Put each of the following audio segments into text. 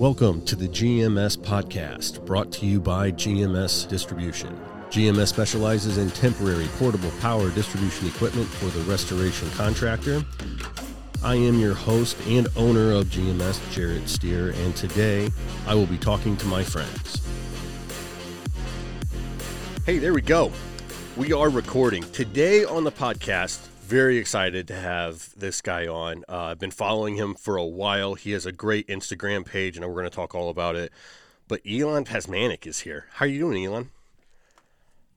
Welcome to the GMS podcast, brought to you by GMS Distribution. GMS specializes in temporary portable power distribution equipment for the restoration contractor. I am your host and owner of GMS, Jarrett Steer, and today I will be talking to my friends. Hey, there we go. We are recording. Today on the podcast, very excited to have this guy on. Uh, I've been following him for a while. He has a great Instagram page, and we're going to talk all about it. But Elon Pasmanic is here. How are you doing, Elon?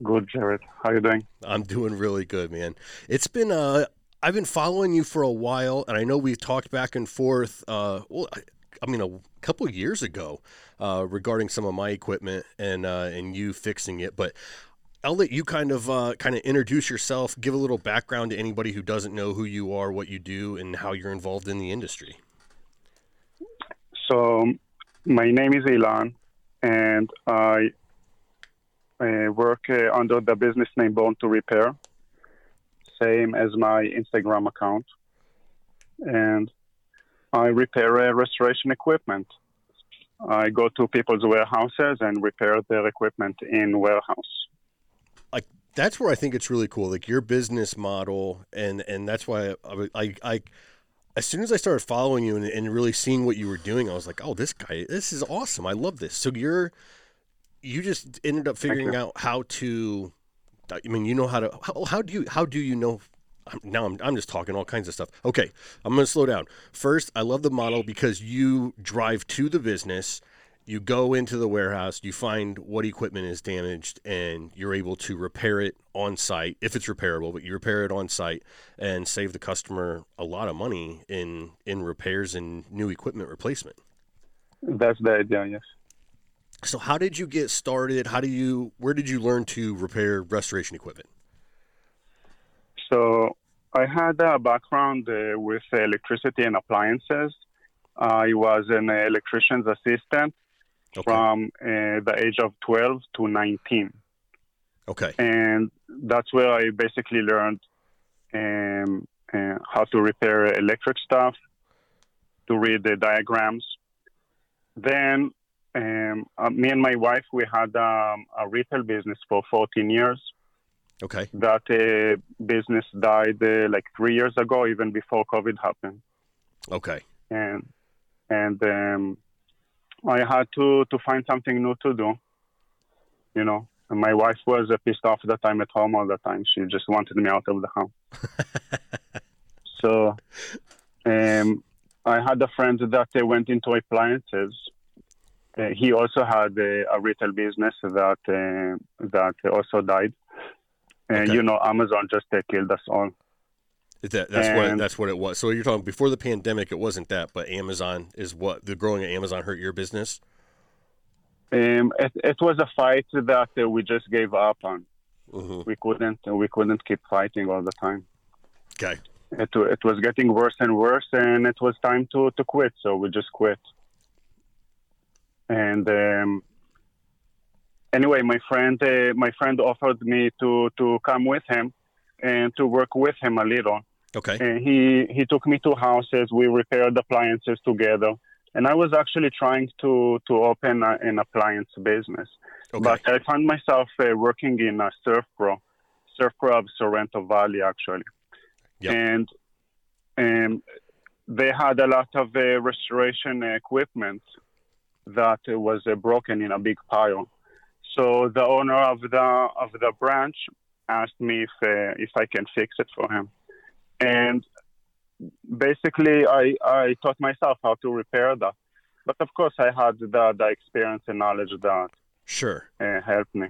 Good, Jared. How are you doing? I'm doing really good, man. It's been uh, I've been following you for a while, and I know we've talked back and forth. Uh, well, I, I mean, a couple years ago uh, regarding some of my equipment and uh, and you fixing it, but I'll let you kind of uh, kind of introduce yourself, give a little background to anybody who doesn't know who you are, what you do, and how you're involved in the industry. So, my name is Elon, and I, I work uh, under the business name Born to Repair, same as my Instagram account, and I repair uh, restoration equipment. I go to people's warehouses and repair their equipment in warehouse like that's where I think it's really cool, like your business model, and and that's why I I, I as soon as I started following you and, and really seeing what you were doing, I was like, oh, this guy, this is awesome. I love this. So you're you just ended up figuring out how to. I mean, you know how to. How, how do you how do you know now I'm, I'm just talking all kinds of stuff. Okay, I'm going to slow down. First, I love the model because you drive to the business you go into the warehouse, you find what equipment is damaged, and you're able to repair it on site if it's repairable. But you repair it on site and save the customer a lot of money in in repairs and new equipment replacement. That's the idea. Yes. So, how did you get started? How do you? Where did you learn to repair restoration equipment? So, I had a background uh, with electricity and appliances. I was an electrician's assistant okay. from uh, the age of 12 to 19. Okay. And that's where I basically learned um, uh, how to repair electric stuff, to read the diagrams. Then um, uh, me and my wife, we had um, a retail business for 14 years. Okay. That uh, business died uh, like three years ago, even before COVID happened. Okay. And and um, I had to to find something new to do. You know, and my wife was uh, pissed off that I'm at home all the time. She just wanted me out of the house. so, um, I had a friend that uh, went into appliances. Uh, he also had a, a retail business that uh, that also died. And okay. you know, Amazon just uh, killed us all. That, that's and, what that's what it was. So you're talking before the pandemic, it wasn't that, but Amazon is what the growing of Amazon hurt your business. Um, it, it was a fight that uh, we just gave up on. Mm-hmm. We couldn't we couldn't keep fighting all the time. Okay. It it was getting worse and worse, and it was time to to quit. So we just quit. And um, anyway, my friend uh, my friend offered me to to come with him and to work with him a little. Okay. And he he took me to houses. We repaired appliances together, and I was actually trying to to open a, an appliance business. Okay. But I found myself uh, working in a Surf Pro, ServPro of Sorrento Valley actually, yep. and and they had a lot of uh, restoration equipment that was uh, broken in a big pile. So the owner of the of the branch asked me if uh, if I can fix it for him and basically I, I taught myself how to repair that. But of course, I had the, the experience and knowledge that sure uh, helped me.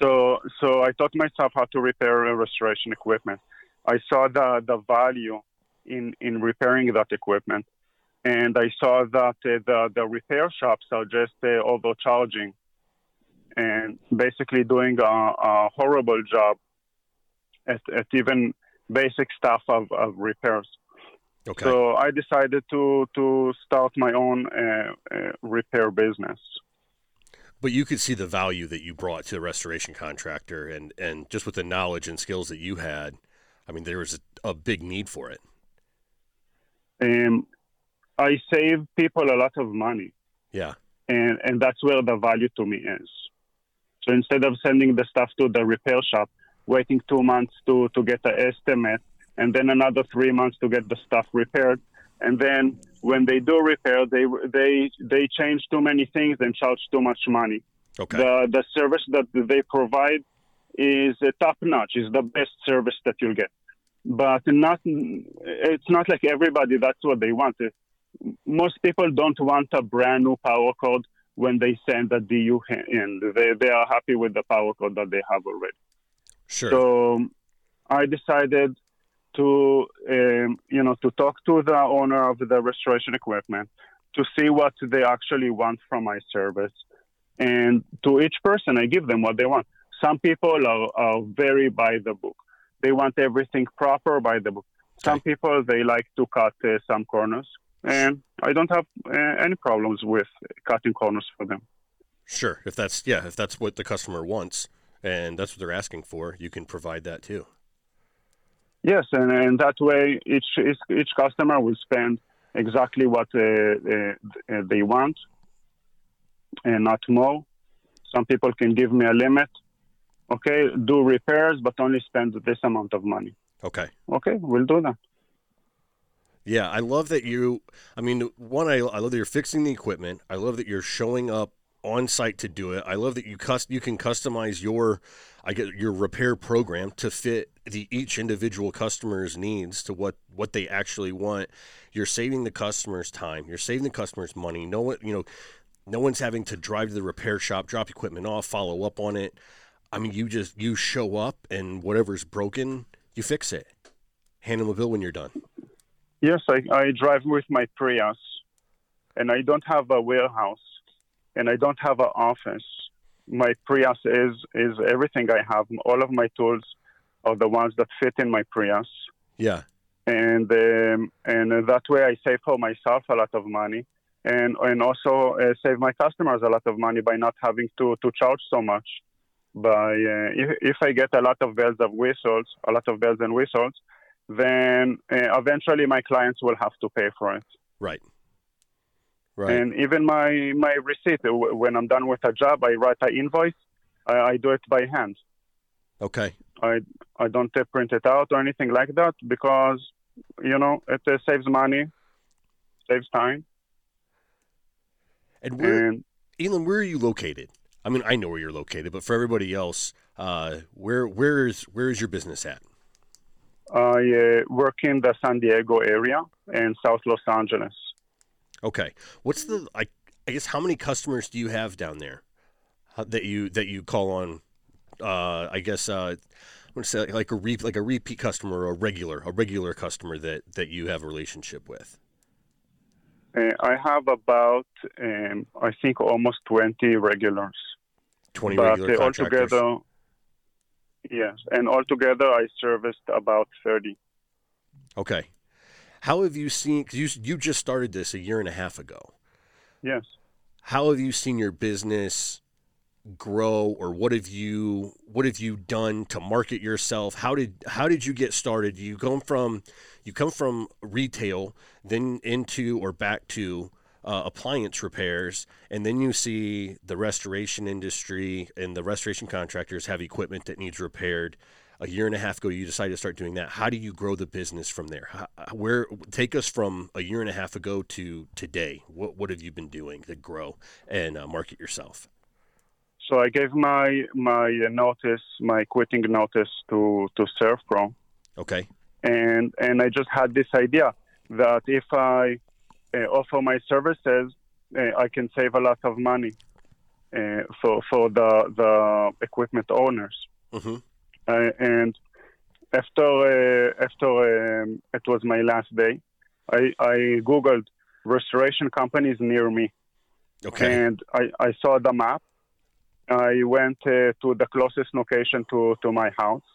So so I taught myself how to repair restoration equipment. I saw the, the value in, in repairing that equipment. And I saw that uh, the, the repair shops are just uh, overcharging and basically doing a, a horrible job at, at even basic stuff of, of repairs. Okay. So I decided to to start my own uh, uh, repair business. But you could see the value that you brought to the restoration contractor, and and just with the knowledge and skills that you had, I mean, there was a, a big need for it. Um, I save people a lot of money. Yeah. And and that's where the value to me is. So instead of sending the stuff to the repair shop, waiting two months to, to get an estimate, and then another three months to get the stuff repaired, and then when they do repair, they they they change too many things and charge too much money. Okay. The the service that they provide is top notch. Is the best service that you'll get, but not. It's not like everybody. That's what they want. Most people don't want a brand new power cord when they send the DU in. They they are happy with the power cord that they have already. Sure. So I decided to um, you know to talk to the owner of the restoration equipment to see what they actually want from my service and to each person i give them what they want. Some people are, are very by the book. They want everything proper by the book. Some people they like to cut uh, some corners and i don't have uh, any problems with cutting corners for them. Sure. If that's yeah, if that's what the customer wants and that's what they're asking for, you can provide that too. Yes, and, and that way each each each customer will spend exactly what uh, uh, they want and not more. Some people can give me a limit. Okay, do repairs, but only spend this amount of money. Okay. Okay, we'll do that. Yeah, I love that you. I mean, one, I, I love that you're fixing the equipment. I love that you're showing up on site to do it. I love that you cust you can customize your, I get your repair program to fit the each individual customer's needs to what what they actually want. You're saving the customer's time. You're saving the customer's money. No one, you know, no one's having to drive to the repair shop, drop equipment off, follow up on it. I mean, you just you show up and whatever's broken, you fix it. Hand them a bill when you're done. Yes, I, I drive with my Prius, and I don't have a warehouse, and I don't have an office. My Prius is is everything I have. All of my tools are the ones that fit in my Prius, Yeah. and um, and that way I save for myself a lot of money, and and also uh, save my customers a lot of money by not having to to charge so much. By uh, if, if I get a lot of bells and whistles, a lot of bells and whistles, then uh, eventually my clients will have to pay for it. Right. Right. And even my my receipt, when I'm done with a job, I write an invoice. I, I do it by hand. okay. I I don't uh, print it out or anything like that because you know it uh, saves money, saves time, And where, and Elon, where are you located? I mean, I know where you're located, but for everybody else, uh, where where is where is your business at? I uh, work in the San Diego area and South Los Angeles. Okay. What's the I I guess how many customers do you have down there that you that you call on? Uh, I guess uh, I'm gonna say like a re, like a repeat customer or a regular a regular customer that that you have a relationship with. Uh, I have about um, I think almost 20 regulars. Twenty but regular uh, contractors. altogether, yes, and altogether I serviced about 30. Okay. How have you seen? Cause you you just started this a year and a half ago. Yes. how have you seen your business grow or what have you what have you done to market yourself how did how did you get started you come from you come from retail then into or back to uh, appliance repairs and then you see the restoration industry and the restoration contractors have equipment that needs repaired a year and a half ago you decided to start doing that. How do you grow the business from there? How, where take us from a year and a half ago to today. What, what have you been doing to grow and uh, market yourself? So I gave my my notice, my quitting notice to to ServPro, okay. And and I just had this idea that if I uh, offer my services, uh, I can save a lot of money uh, for for the the equipment owners. mm-hmm. Uh, and after uh, after um, it was my last day, I I googled restoration companies near me. okay and I, I saw the map. I went uh, to the closest location to, to my house.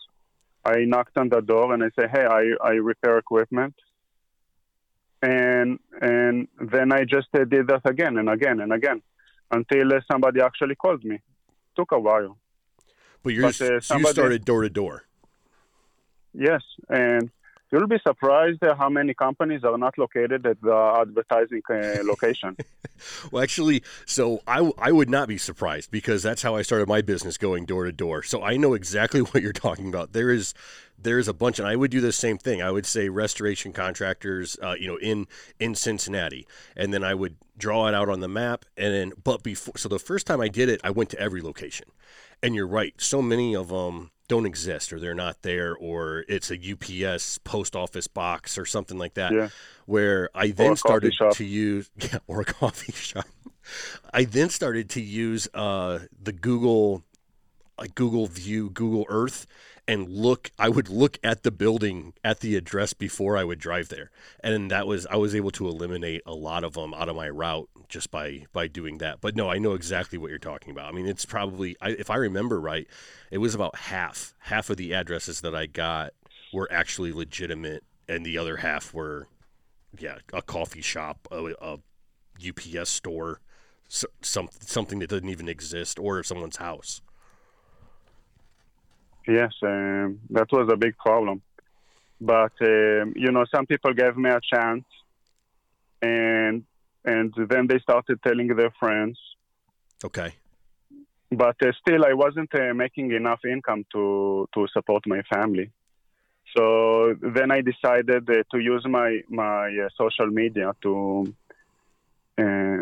I knocked on the door and I said, "Hey, I, I repair equipment." And and then I just uh, did that again and again and again until uh, somebody actually called me. Took a while. But you're but, uh, so you started door to door. Yes, and you'll be surprised how many companies are not located at the advertising uh, location. well, actually, so I, I would not be surprised because that's how I started my business going door to door. So I know exactly what you're talking about. There is there's a bunch, and I would do the same thing. I would say restoration contractors, uh, you know, in in Cincinnati, and then I would draw it out on the map, and then but before, so the first time I did it, I went to every location, and you're right, so many of them don't exist or they're not there or it's a UPS post office box or something like that. Yeah. Where I then started to use yeah, or a coffee shop. I then started to use uh, the Google like Google View, Google Earth and look I would look at the building at the address before I would drive there. And that was I was able to eliminate a lot of them out of my route just by by doing that. But no, I know exactly what you're talking about. I mean, it's probably I, if I remember right, it was about half half of the addresses that I got were actually legitimate and the other half were yeah, a coffee shop, a, a UPS store, so, some something that doesn't even exist or someone's house. Yes, um, that was a big problem. But um, you know, some people gave me a chance, and and then they started telling their friends. Okay. But uh, still, I wasn't uh, making enough income to to support my family. So then I decided uh, to use my my uh, social media to uh,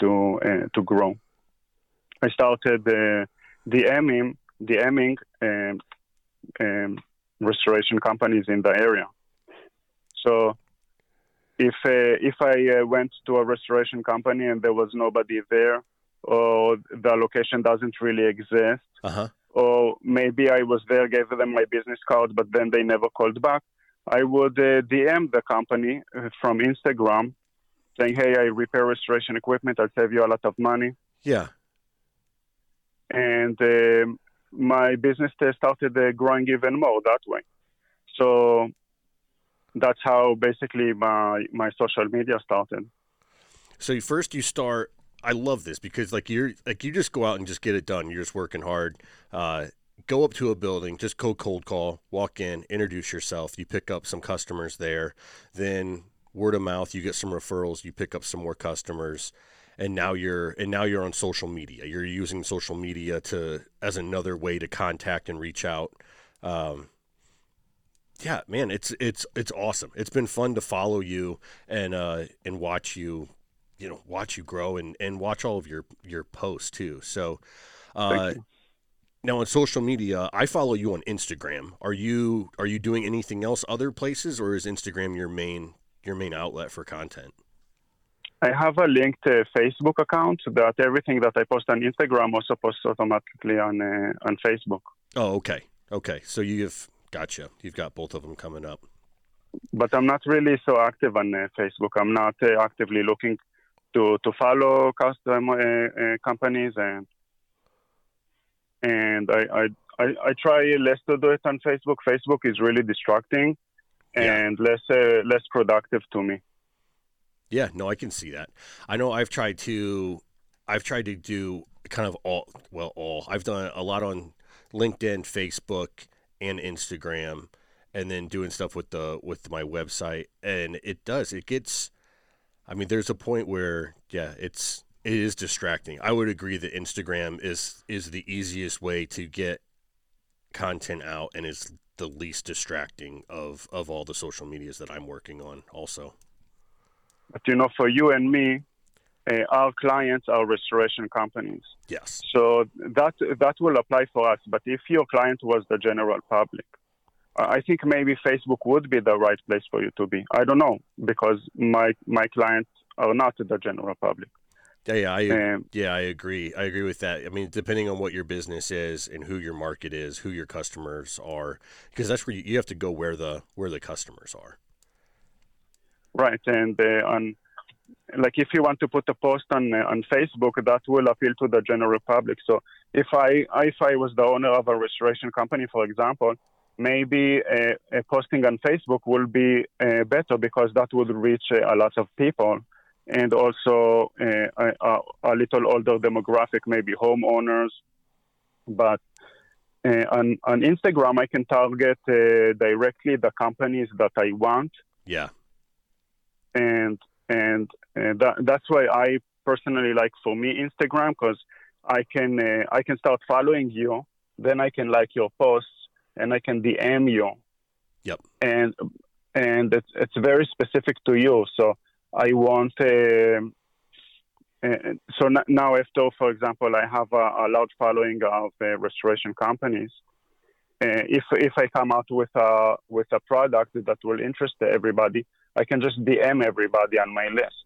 to uh, to grow. I started DMing DMing um, um, restoration companies in the area. So if uh, if I uh, went to a restoration company and there was nobody there, or the location doesn't really exist, uh-huh. or maybe I was there, gave them my business card, but then they never called back, I would uh, DM the company uh, from Instagram, saying, "Hey, I repair restoration equipment. I'll save you a lot of money." Yeah. And um, my business started uh, growing even more that way. So that's how basically my my social media started. So first you start. I love this because like you're like you just go out and just get it done. You're just working hard. Uh, go up to a building, just go cold call, walk in, introduce yourself. You pick up some customers there. Then word of mouth, you get some referrals. You pick up some more customers and now you're and now you're on social media. You're using social media to as another way to contact and reach out. Um, yeah, man, it's it's it's awesome. It's been fun to follow you and uh, and watch you, you know, watch you grow and, and watch all of your your posts too. So, uh, now on social media, I follow you on Instagram. Are you are you doing anything else other places, or is Instagram your main your main outlet for content? I have a linked uh, Facebook account that everything that I post on Instagram also posts automatically on uh, on Facebook. Oh, okay, okay. So you've gotcha. You've got both of them coming up. But I'm not really so active on uh, Facebook. I'm not uh, actively looking to to follow custom uh, uh, companies and and I, I I I try less to do it on Facebook. Facebook is really distracting and yeah. less less productive to me. Yeah, no, I can see that. I know I've tried to I've tried to do kind of all well all. I've done a lot on LinkedIn, Facebook, and Instagram and then doing stuff with the with my website and it does it gets I mean there's a point where yeah, it's it is distracting. I would agree that Instagram is is the easiest way to get content out and is the least distracting of of all the social medias that I'm working on also. But you know, for you and me, uh, our clients are restoration companies. Yes. So that that will apply for us. But if your client was the general public, I think maybe Facebook would be the right place for you to be. I don't know because my my clients are not the general public. Yeah, yeah, I, um, yeah, I agree. I agree with that. I mean, depending on what your business is and who your market is, who your customers are, because that's where you, you have to go where the where the customers are. Right, and uh, on like if you want to put a post on uh, on Facebook, that will appeal to the general public. So if I if I was the owner of a restoration company, for example, maybe a, a posting on Facebook will be uh, better because that would reach uh, a lot of people and also uh, a, a, little older demographic, maybe homeowners. But uh, on on Instagram, I can target uh, directly the companies that I want. Yeah. And and uh, that, that's why I personally like for me Instagram because I can uh, I can start following you, then I can like your posts and I can DM you. Yep. And and it's it's very specific to you. So I want. Uh, uh, so now, after, for example, I have a, a large following of uh, restoration companies. Uh, if if I come out with a with a product that will interest everybody, I can just DM everybody on my list.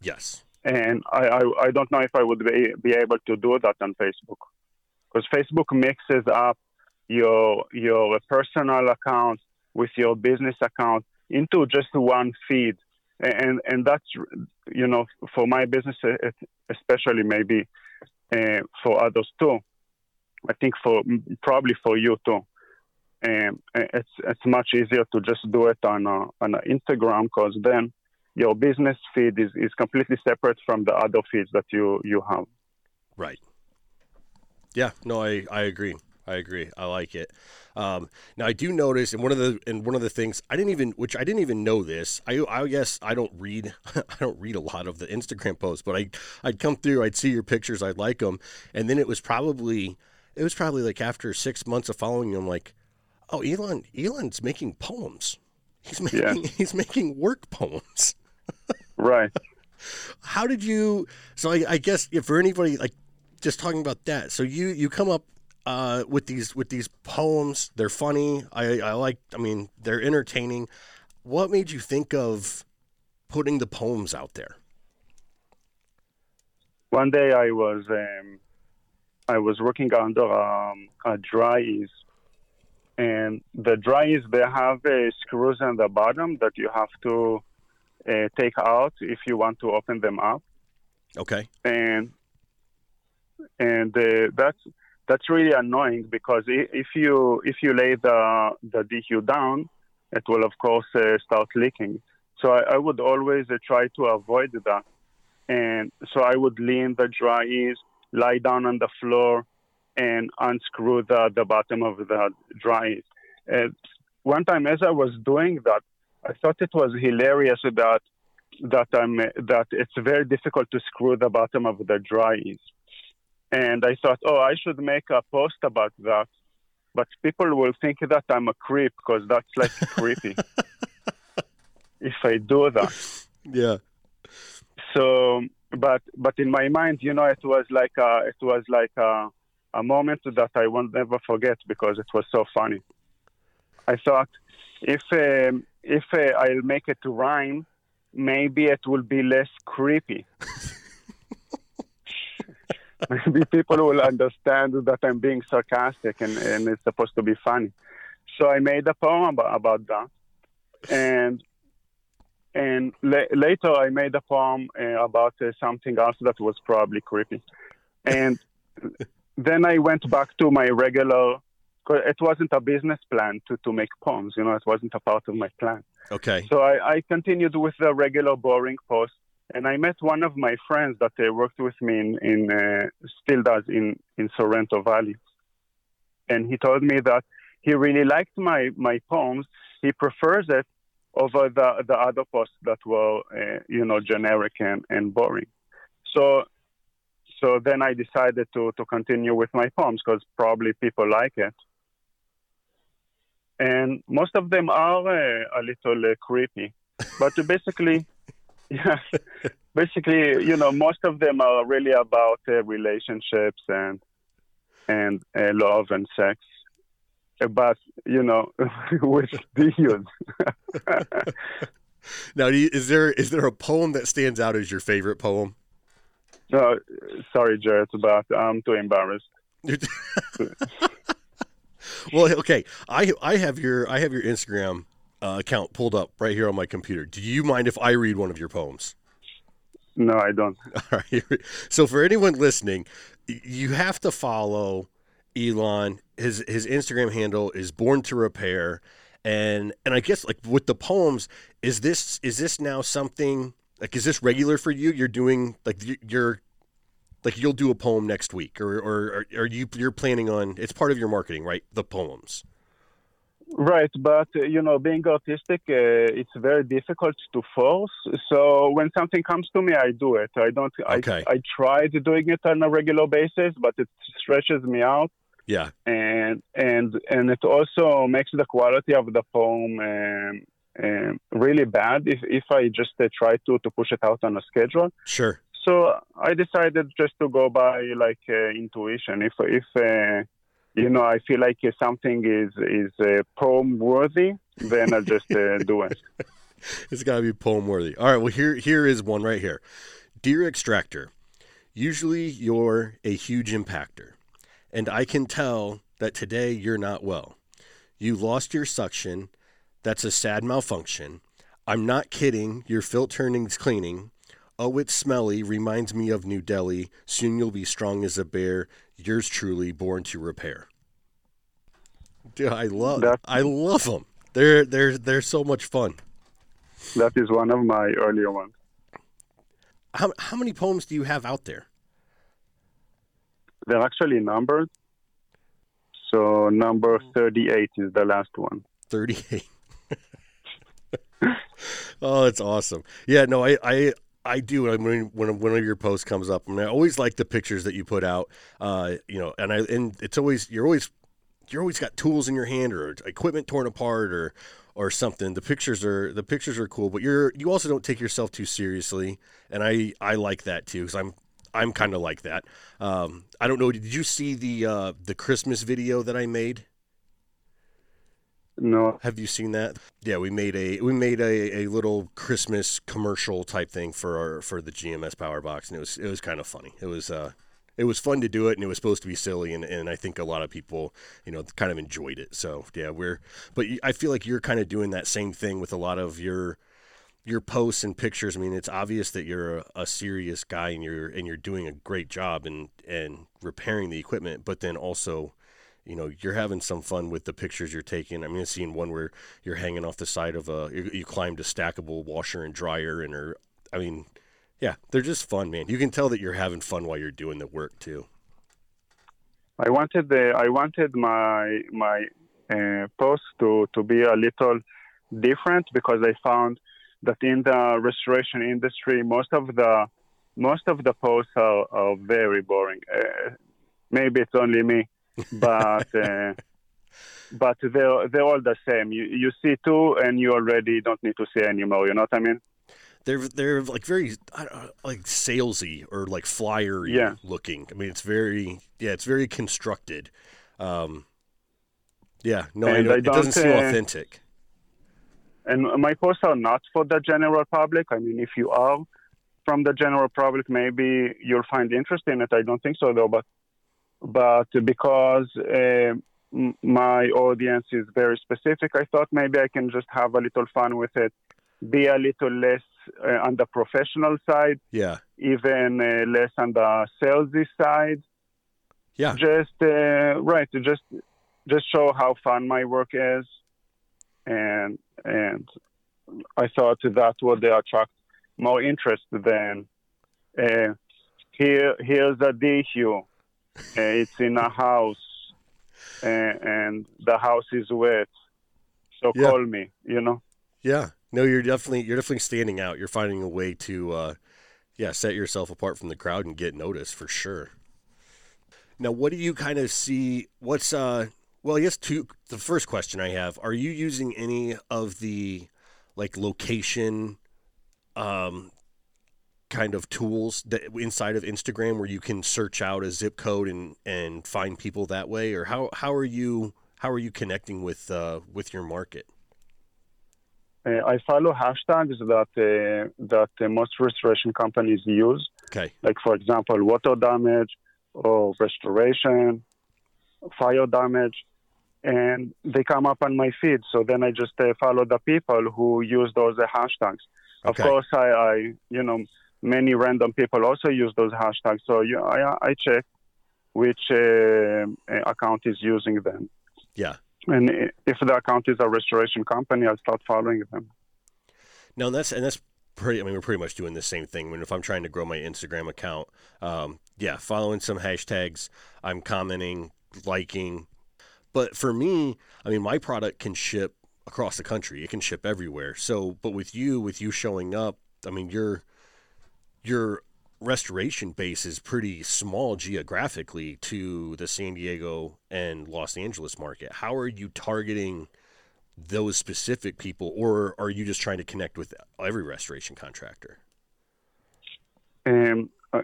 Yes. And I, I, I don't know if I would be, be able to do that on Facebook because Facebook mixes up your your personal account with your business account into just one feed, and and that's you know for my business especially maybe uh, for others too. I think for probably for you too. Um, it's it's much easier to just do it on a, on a Instagram because then your business feed is, is completely separate from the other feeds that you you have. Right. Yeah. No, I I agree. I agree. I like it. Um, now I do notice, and one of the and one of the things I didn't even, which I didn't even know this. I I guess I don't read, I don't read a lot of the Instagram posts, but I I'd come through, I'd see your pictures, I'd like them, and then it was probably it was probably like after six months of following I'm like, oh, Elon, Elon's making poems. He's making yeah. he's making work poems. right. How did you? So I, I guess if for anybody like just talking about that, so you you come up uh, with these with these poems. They're funny. I, I like. I mean, they're entertaining. What made you think of putting the poems out there? One day I was um, I was working under um, a Dri-Eaz, and the Dri-Eaz they have uh, screws on the bottom that you have to uh, take out if you want to open them up. Okay. And and uh, that's that's really annoying because if you if you lay the the DHU down, it will of course uh, start leaking. So I, I would always uh, try to avoid that, and so I would lean the Dri-Eaz, lie down on the floor, and unscrew the the bottom of the dry. Uh, one time, as I was doing that, I thought it was hilarious that that I'm that it's very difficult to screw the bottom of the dry. And I thought, oh, I should make a post about that. But people will think that I'm a creep because that's like creepy if I do that. Yeah. So, but but in my mind, you know, it was like a, it was like a, a moment that I won't never forget because it was so funny. I thought if um, if uh, I'll make it to rhyme, maybe it will be less creepy. maybe people will understand that I'm being sarcastic and, and it's supposed to be funny. So I made a poem about, about that. And and la- later I made a poem uh, about uh, something else that was probably creepy. And then I went back to my regular, it wasn't a business plan to, to make poems, you know, it wasn't a part of my plan. Okay. So I, I continued with the regular boring post and I met one of my friends that uh, worked with me in, in uh, still does in, in Sorrento Valley. And he told me that he really liked my, my poems. He prefers it over the, the other posts that were, uh, you know, generic and, and boring. So, so then I decided to, to continue with my poems because probably people like it. And most of them are uh, a little uh, creepy. But basically, yeah, basically, you know, most of them are really about uh, relationships and and uh, love and sex. But you know, with deals. now, you, is there is there a poem that stands out as your favorite poem? No, sorry, Jared, but I'm too embarrassed. well, okay, I I have your I have your Instagram uh, account pulled up right here on my computer. Do you mind if I read one of your poems? No, I don't. All right. So for anyone listening, you have to follow Elon. His his Instagram handle is Born to Repair, and and I guess like with the poems, is this is this now something like is this regular for you? You're doing like you're like you'll do a poem next week, or or are you you're planning on? It's part of your marketing, right? The poems. Right, but uh, you know, being autistic uh, it's very difficult to force. So when something comes to me, I do it. I don't. Okay. I, I tried doing it on a regular basis, but it stretches me out. Yeah. And and and it also makes the quality of the poem um, um, really bad if if I just uh, try to to push it out on a schedule. Sure. So I decided just to go by like uh, intuition. If if uh, you know, I feel like something is is uh, poem worthy, then I just uh, do it. it's got to be poem worthy. All right. Well, here here is one right here. Dear extractor, usually you're a huge impactor, and I can tell that today you're not well. You lost your suction. That's a sad malfunction. I'm not kidding. Your filter needs cleaning. Oh, it's smelly. Reminds me of New Delhi. Soon you'll be strong as a bear. Yours truly, born to repair. Dude, I love that, I love them. They're they're they're so much fun. That is one of my earlier ones. How how many poems do you have out there? They're actually numbered. So number mm. thirty-eight is the last one. Thirty-eight. Oh, that's awesome. Yeah, no, I, I I do. I mean, when one of your posts comes up, I, mean, I always like the pictures that you put out. Uh, you know, and I and it's always you're always you're always got tools in your hand or equipment torn apart or or something. The pictures are the pictures are cool, but you're you also don't take yourself too seriously, and I I like that too because I'm I'm kind of like that. Um, I don't know. Did you see the uh, the Christmas video that I made? No. Have you seen that? Yeah, we made a we made a, a little Christmas commercial type thing for our for the GMS Power Box, and it was it was kind of funny. It was uh it was fun to do it, and it was supposed to be silly, and, and I think a lot of people you know kind of enjoyed it. So yeah, we're but I feel like you're kind of doing that same thing with a lot of your your posts and pictures. I mean, it's obvious that you're a, a serious guy, and you're and you're doing a great job and and repairing the equipment, but then also you know you're having some fun with the pictures you're taking. I mean, I've seen one where you're hanging off the side of a you, you climbed a stackable washer and dryer, and or I mean, yeah, they're just fun, man. You can tell that you're having fun while you're doing the work too. I wanted the I wanted my my uh, post to to be a little different because I found that in the restoration industry, most of the most of the posts are, are very boring. Uh, maybe it's only me, but uh, but they're they're all the same. You you see two, and you already don't need to see anymore. You know what I mean? They're they're like very know, like salesy or like flyery yeah. looking. I mean, it's very yeah, it's very constructed. Um, yeah, no, I it doesn't seem uh, authentic. And my posts are not for the general public. I mean, if you are from the general public, maybe you'll find interest in it. I don't think so, though. But but because uh, my audience is very specific, I thought maybe I can just have a little fun with it, be a little less uh, on the professional side, yeah, even uh, less on the salesy side. Yeah, just uh, right, just just show how fun my work is, and and I thought that would attract more interest than uh, here. Here's a uh, it's in a house, and, and, the house is wet. So yeah. call me. You know. Yeah. No, you're definitely you're definitely standing out. You're finding a way to, uh, yeah, set yourself apart from the crowd and get noticed for sure. Now, what do you kind of see? What's uh? Well, I guess two. The first question I have: Are you using any of the like location um, kind of tools that inside of Instagram where you can search out a zip code and and find people that way? Or how how are you how are you connecting with uh, with your market? Uh, I follow hashtags that uh, that uh, most restoration companies use. Okay. Like for example water damage or restoration fire damage and they come up on my feed. So then I just uh, follow the people who use those hashtags. Okay. of course I, I you know many random people also use those hashtags. So you, I, I check which uh, account is using them. Yeah. And if the account is a restoration company, I'll start following them. No, that's and that's pretty. I mean, we're pretty much doing the same thing. I mean, if I'm trying to grow my Instagram account, um, Yeah, following some hashtags. I'm commenting, liking. But for me, I mean, my product can ship across the country. It can ship everywhere. So, but with you, with you showing up, I mean, your your restoration base is pretty small geographically to the San Diego and Los Angeles market. How are you targeting those specific people, or are you just trying to connect with every restoration contractor? Um, uh,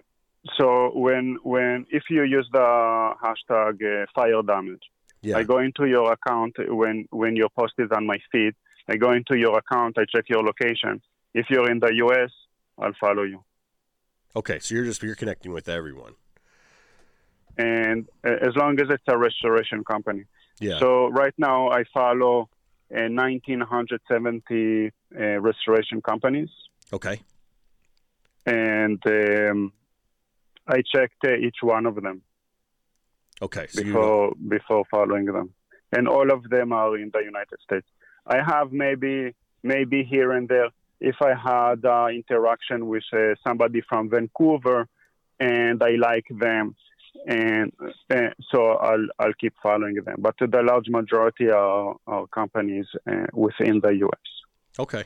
so when when if you use the hashtag uh, fire damage, yeah. I go into your account when when your post is on my feed. I go into your account. I check your location. If you're in the U.S., I'll follow you. Okay, so you're just you're connecting with everyone. And uh, as long as it's a restoration company. Yeah. So right now I follow uh, 1970 uh, restoration companies. Okay. And um, I checked uh, each one of them. Okay. So before before following them, and all of them are in the United States. I have maybe maybe here and there if I had uh, interaction with uh, somebody from Vancouver and I like them, and uh, so I'll I'll keep following them. But the large majority are, are companies uh, within the U.S. Okay,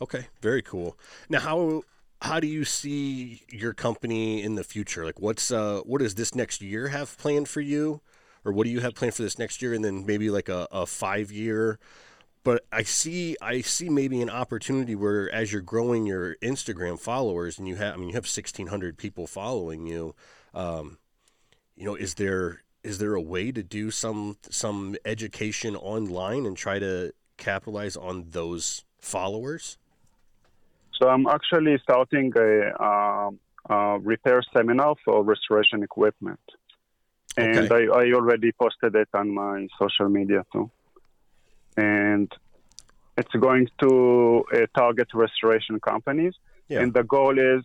okay, very cool. Now, how how do you see your company in the future? Like, what's uh, what does this next year have planned for you, or what do you have planned for this next year, and then maybe like a, a five year? But I see I see maybe an opportunity where as you're growing your Instagram followers, and you have I mean you have sixteen hundred people following you, um, you know, is there is there a way to do some some education online and try to capitalize on those followers? So I'm actually starting a, um, a repair seminar for restoration equipment, and okay. I, I already posted it on my social media too. And it's going to uh, target restoration companies, yeah. and the goal is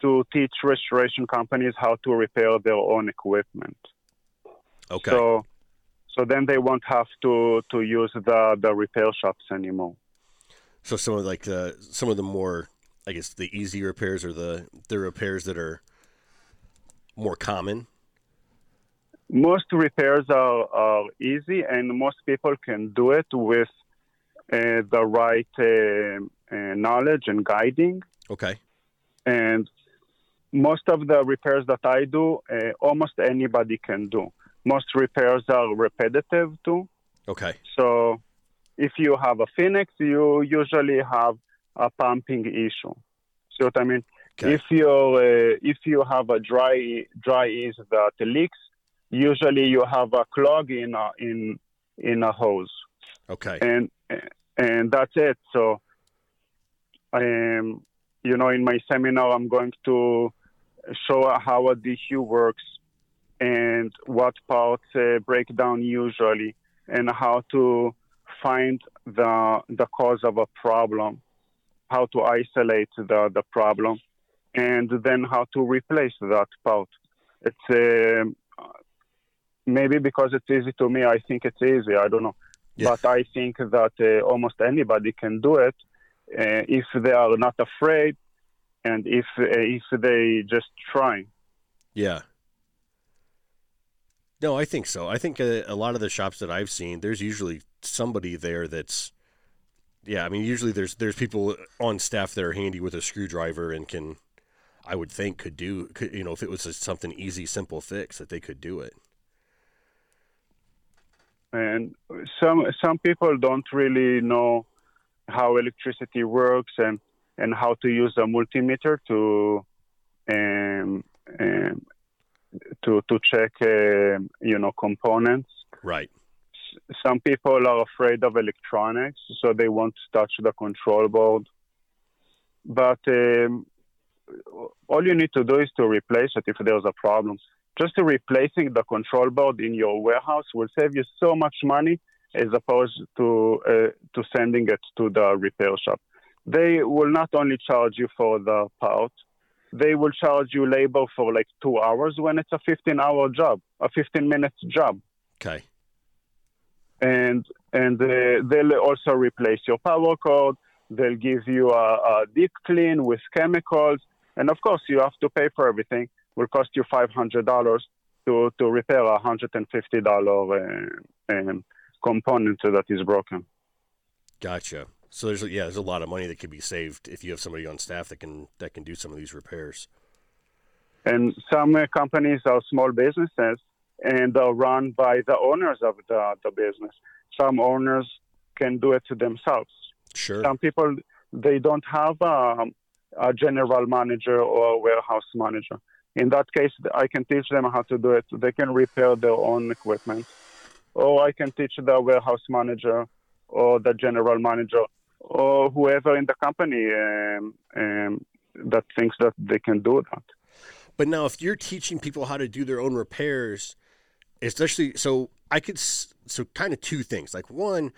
to teach restoration companies how to repair their own equipment. Okay. So, so then they won't have to to use the the repair shops anymore. So some of like the some of the more, I guess, the easy repairs or the the repairs that are more common. Most repairs are, are easy, and most people can do it with uh, the right uh, uh, knowledge and guiding. Okay. And most of the repairs that I do, uh, almost anybody can do. Most repairs are repetitive too. Okay. So if you have a Phoenix, you usually have a pumping issue. See what I mean? Okay. If you uh, if you have a dry Dri-Eaz that leaks, usually you have a clog in a, in in a hose. Okay. And and that's it. So, am, you know, in my seminar, I'm going to show how a DHU works and what parts uh, break down usually, and how to find the the cause of a problem, how to isolate the the problem, and then how to replace that part. It's uh, maybe because it's easy to me. I think it's easy. I don't know, yeah. but I think that uh, almost anybody can do it uh, if they are not afraid and if uh, if they just try. Yeah. No, I think so. I think a, a, lot of the shops that I've seen, there's usually somebody there that's, yeah. I mean, usually there's there's people on staff that are handy with a screwdriver and can, I would think, could do, could, you know, if it was something easy, simple fix, that they could do it. And some some people don't really know how electricity works and and how to use a multimeter to um, um, to to check uh, you know components. Right. Some people are afraid of electronics, so they won't touch the control board. But um, all you need to do is to replace it if there's a problem. Just replacing the control board in your warehouse will save you so much money as opposed to uh, to sending it to the repair shop they will not only charge you for the part, they will charge you labor for like two hours when it's a 15 hour job, a 15 minutes job. Okay. And and uh, they'll also replace your power cord. They'll give you a, a deep clean with chemicals, and of course you have to pay for everything. Will cost you five hundred dollars to to repair a hundred and fifty dollar uh, um, component that is broken. Gotcha. So there's yeah, there's a lot of money that could be saved if you have somebody on staff that can that can do some of these repairs. And some uh, companies are small businesses and are run by the owners of the, the business. Some owners can do it themselves. Sure. Some people they don't have um, a general manager or a warehouse manager. In that case, I can teach them how to do it. They can repair their own equipment, or I can teach the warehouse manager or the general manager or whoever in the company um, um, that thinks that they can do that. But now, if you're teaching people how to do their own repairs, especially so, I could so kind of two things. Like one,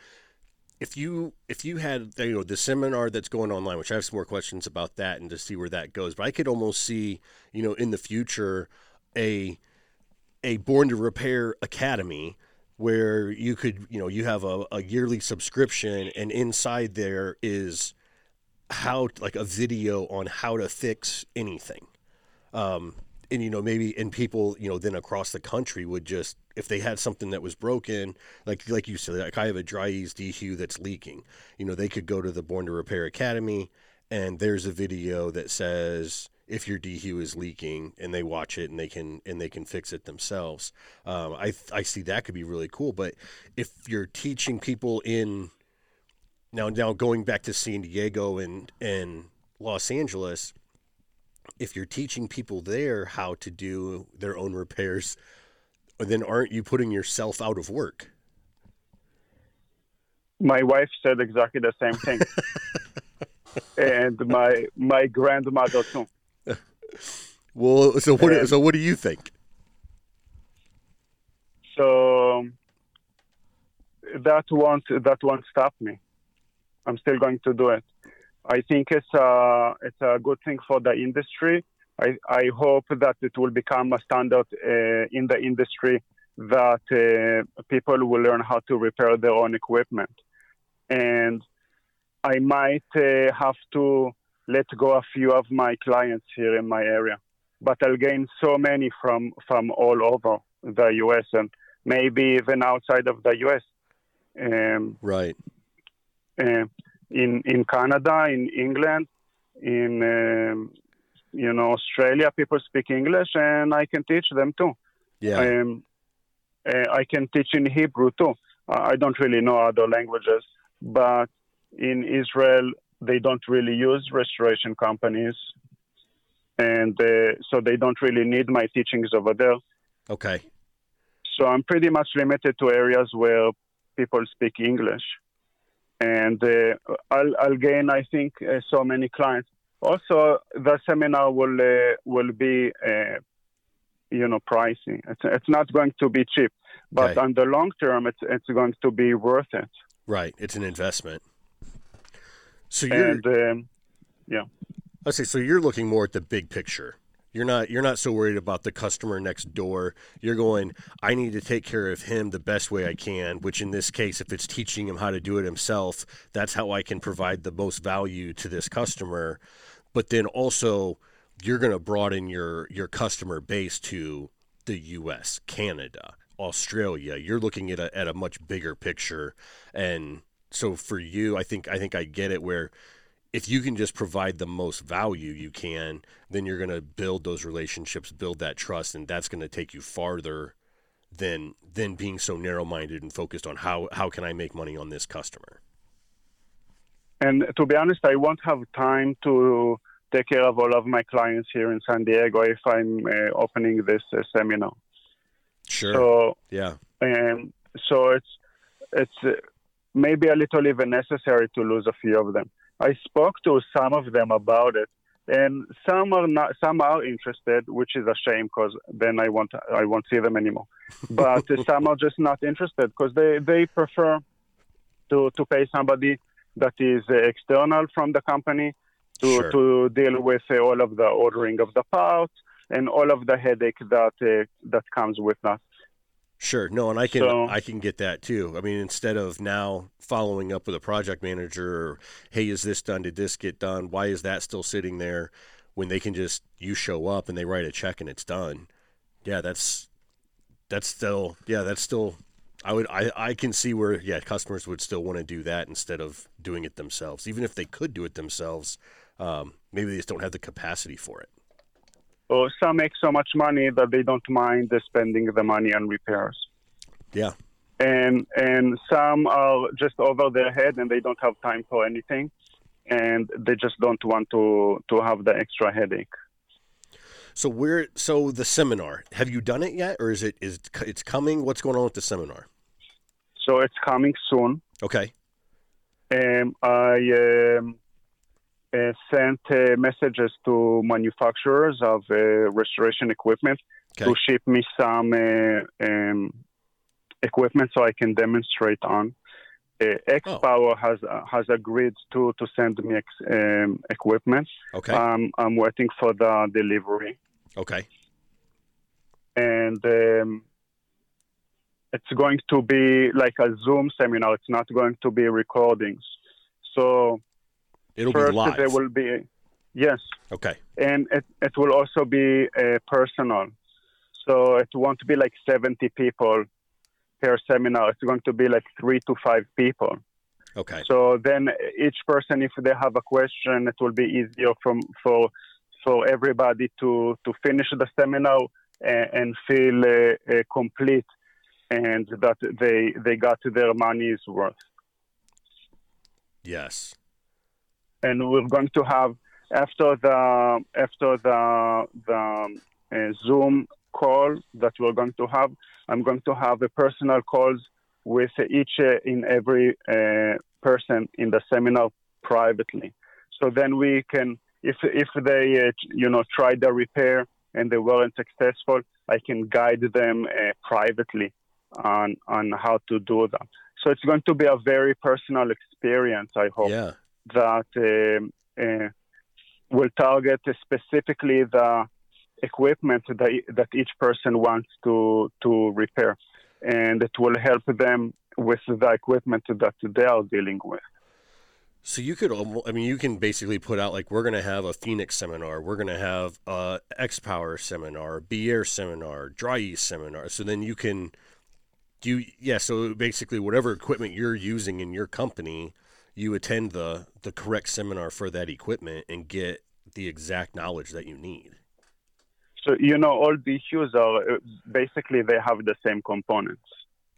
if you if you had you know the seminar that's going online, which I have some more questions about that and to see where that goes, but I could almost see you know in the future a a born to repair academy where you could you know you have a, a yearly subscription and inside there is how like a video on how to fix anything. Um, and you know maybe and people you know then across the country would just if they had something that was broken like like you said like i have a Dri-Eaz dehu that's leaking you know they could go to the born to repair academy and there's a video that says if your dehu is leaking and they watch it and they can and they can fix it themselves. Um, i i see that could be really cool but if you're teaching people in now now going back to san diego and and los angeles if you're teaching people there how to do their own repairs, then aren't you putting yourself out of work? My wife said exactly the same thing, and my my grandmother too. well, so what? And so what do you think? So that won't that won't stop me. I'm still going to do it. I think it's a, it's a good thing for the industry. I, I hope that it will become a standard uh, in the industry that uh, people will learn how to repair their own equipment. And I might uh, have to let go a few of my clients here in my area, but I'll gain so many from, from all over the US and maybe even outside of the US. Um, right. Uh, in in Canada, in England, in um, you know Australia, people speak English, and I can teach them too. Yeah. Um, uh, I can teach in Hebrew too. I don't really know other languages, but in Israel they don't really use restoration companies, and uh, so they don't really need my teachings over there. Okay. So I'm pretty much limited to areas where people speak English and uh, I'll, I'll, gain, I think, uh, so many clients. Also, the seminar will uh, will be, uh, you know, pricey. It's, it's not going to be cheap, but okay. on the long term, it's it's going to be worth it. Right, it's an investment. So you're, and, um, yeah. I say, so you're looking more at the big picture. You're not you're not so worried about the customer next door. You're going, I need to take care of him the best way I can, which in this case if it's teaching him how to do it himself, that's how I can provide the most value to this customer. But then also you're going to broaden your your customer base to the US, Canada, Australia. You're looking at a at a much bigger picture and so for you, I think I think I get it where if you can just provide the most value you can, then you're going to build those relationships, build that trust, and that's going to take you farther than than being so narrow-minded and focused on how how can I make money on this customer. And to be honest, I won't have time to take care of all of my clients here in San Diego if I'm uh, opening this uh, seminar. Sure. So yeah. And so it's it's uh, maybe a little even necessary to lose a few of them. I spoke to some of them about it, and some are not. Some are interested, which is a shame because then I won't. I won't see them anymore. But some are just not interested because they they prefer to to pay somebody that is external from the company to sure. to deal with all of the ordering of the parts and all of the headache that uh, that comes with that. Sure. No, and I can so, I can get that too. I mean, instead of now following up with a project manager or hey, is this done? Did this get done? Why is that still sitting there? when they can just you show up and they write a check and it's done. Yeah, that's that's still yeah, that's still I would I, I can see where yeah, customers would still want to do that instead of doing it themselves. Even if they could do it themselves, um, maybe they just don't have the capacity for it. Or some make so much money that they don't mind spending the money on repairs. Yeah. And and some are just over their head and they don't have time for anything and they just don't want to to have the extra headache. So where so the seminar, have you done it yet or is it is it's coming? What's going on with the seminar? So it's coming soon. Okay. Um, I um, uh, sent uh, messages to manufacturers of uh, restoration equipment okay. to ship me some uh, um, equipment so I can demonstrate on. Uh, X oh. Power has uh, has agreed to to send me ex, um, equipment. Okay. Um, I'm waiting for the delivery. Okay. And um, it's going to be like a Zoom seminar. It's not going to be recordings. So it'll first be live. There will be yes. Okay. And it it will also be uh, personal. So it won't be like 70 people per seminar. It's going to be like three to five people. Okay. So then each person, if they have a question, it will be easier from for for everybody to to finish the seminar and, and feel uh, uh, complete and that they they got their money's worth. Yes. And we're going to have after the after the the uh, Zoom call that we're going to have, I'm going to have a personal calls with each uh, in every uh, person in the seminar privately. So then we can, if if they uh, you know try the repair and they weren't successful, I can guide them privately on on how to do that. So it's going to be a very personal experience. I hope yeah. That um, uh, will target specifically the equipment that, that each person wants to to repair, and it will help them with the equipment that they are dealing with. So you could, I mean, you can basically put out like we're going to have a Phoenix seminar, we're going to have a X Power seminar, B Air seminar, Dri-Eaz seminar. So then you can do, yeah. So basically, whatever equipment you're using in your company, you attend the the correct seminar for that equipment and get the exact knowledge that you need. So you know, all DEHUs are uh, basically they have the same components.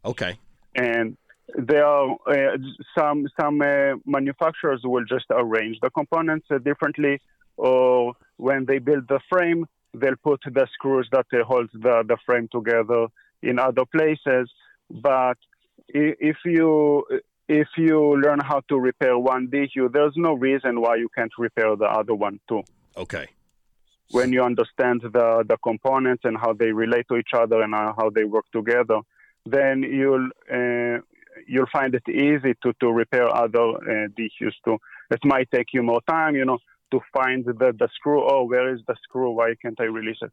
Okay. And there are uh, some some uh, manufacturers will just arrange the components uh, differently, or when they build the frame, they'll put the screws that uh, hold the, the frame together in other places. But if you if you learn how to repair one DEHU, there's no reason why you can't repair the other one too. Okay when you understand the, the components and how they relate to each other and how they work together, then you'll uh, you'll find it easy to, to repair other uh, DEHUs too. It might take you more time, you know, to find the, the screw. Oh, where is the screw? Why can't I release it?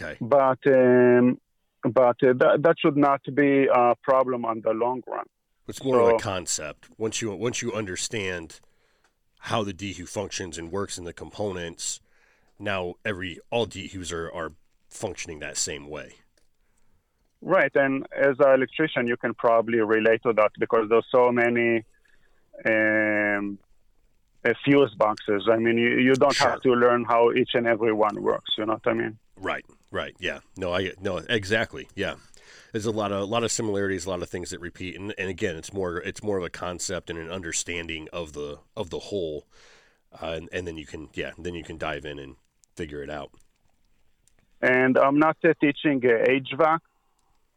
Okay. But um, but uh, that, that should not be a problem on the long run. It's more so, of a concept. Once you once you understand how the DEHU functions and works in the components, now every all DEHUs are, are functioning that same way. Right, and as an electrician, you can probably relate to that because there's so many um, uh, fuse boxes. I mean, you, you don't sure. have to learn how each and every one works. You know what I mean? Right, right, yeah. No, I no exactly, yeah. There's a lot of a lot of similarities, a lot of things that repeat, and, and again, it's more it's more of a concept and an understanding of the of the whole, uh, and, and then you can yeah, then you can dive in and figure it out. And I'm not uh, teaching uh, HVAC.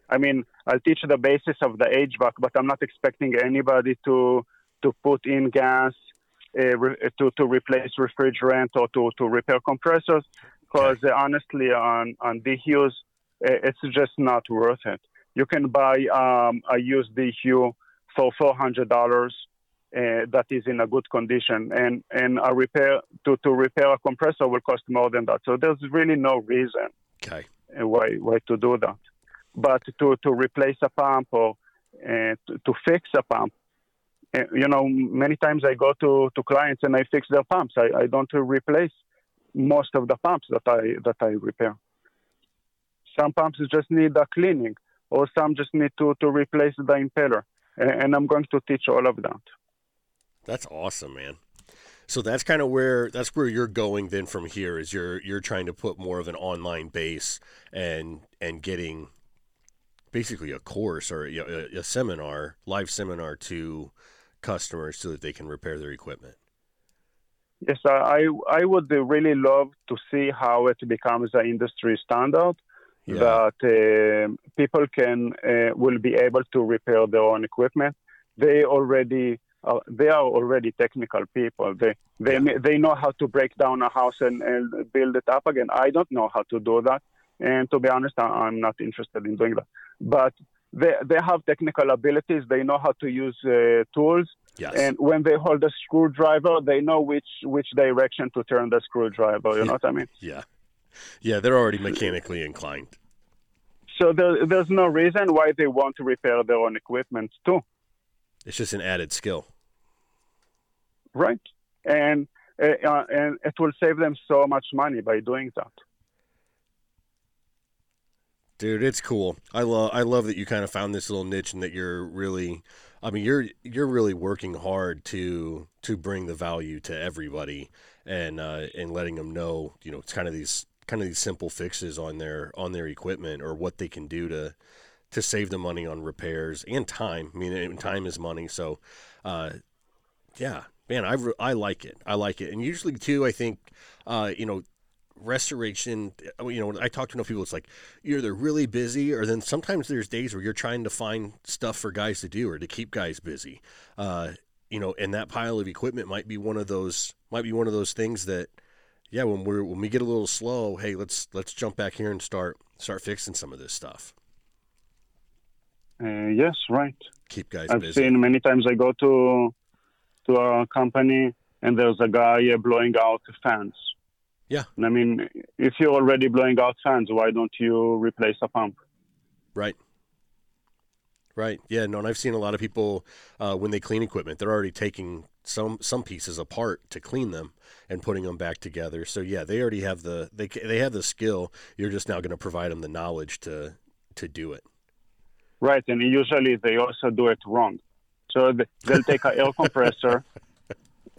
I mean, I'll teach the basis of the HVAC, but I'm not expecting anybody to to put in gas, uh, re- to to replace refrigerant or to to repair compressors, because uh, honestly, on on DEHUs, uh, it's just not worth it. You can buy um, a used DEHU for four hundred dollars uh, that is in a good condition, and and a repair to, to repair a compressor will cost more than that. So there's really no reason okay. Uh, why why to do that. But to, to replace a pump or uh, to, to fix a pump, uh, you know, many times I go to, to clients and I fix their pumps. I, I don't replace most of the pumps that I that I repair. Some pumps just need a cleaning, or some just need to, to replace the impeller, and I'm going to teach all of that. That's awesome, man. So that's kind of where that's where you're going then from here is you're you're trying to put more of an online base and and getting basically a course or a, a seminar, live seminar to customers so that they can repair their equipment. Yes, I I would really love to see how it becomes an industry standard yeah. that uh, people can uh, will be able to repair their own equipment. They already uh, they are already technical people. They they yeah. they know how to break down a house and, and build it up again. I don't know how to do that, and to be honest, I'm not interested in doing that. But they they have technical abilities. They know how to use uh, tools. Yes. And when they hold a screwdriver, they know which which direction to turn the screwdriver. You know what I mean? Yeah, yeah. They're already mechanically inclined. So there, there's no reason why they want to repair their own equipment too. It's just an added skill. Right, and uh, and it will save them so much money by doing that. Dude, it's cool. I love I love that you kind of found this little niche and that you're really I mean you're you're really working hard to to bring the value to everybody and uh, and letting them know, you know, it's kind of these kind of these simple fixes on their on their equipment or what they can do to to save the money on repairs and time. I mean, time is money, so uh, yeah, man, I I like it. I like it, and usually too, I think uh, you know restoration you know i talk to enough people it's like you're either really busy or then sometimes there's days where you're trying to find stuff for guys to do or to keep guys busy uh, you know and that pile of equipment might be one of those might be one of those things that yeah when we're when we get a little slow hey let's let's jump back here and start start fixing some of this stuff uh, yes right keep guys i've busy. seen many times i go to to a company and there's a guy blowing out fans yeah. I mean, if you're already blowing out fans, why don't you replace a pump? Right. Right. Yeah. No, and I've seen a lot of people uh, when they clean equipment, they're already taking some some pieces apart to clean them and putting them back together. So yeah, they already have the they they have the skill. You're just now going to provide them the knowledge to to do it. Right, and usually they also do it wrong. So they'll take an air compressor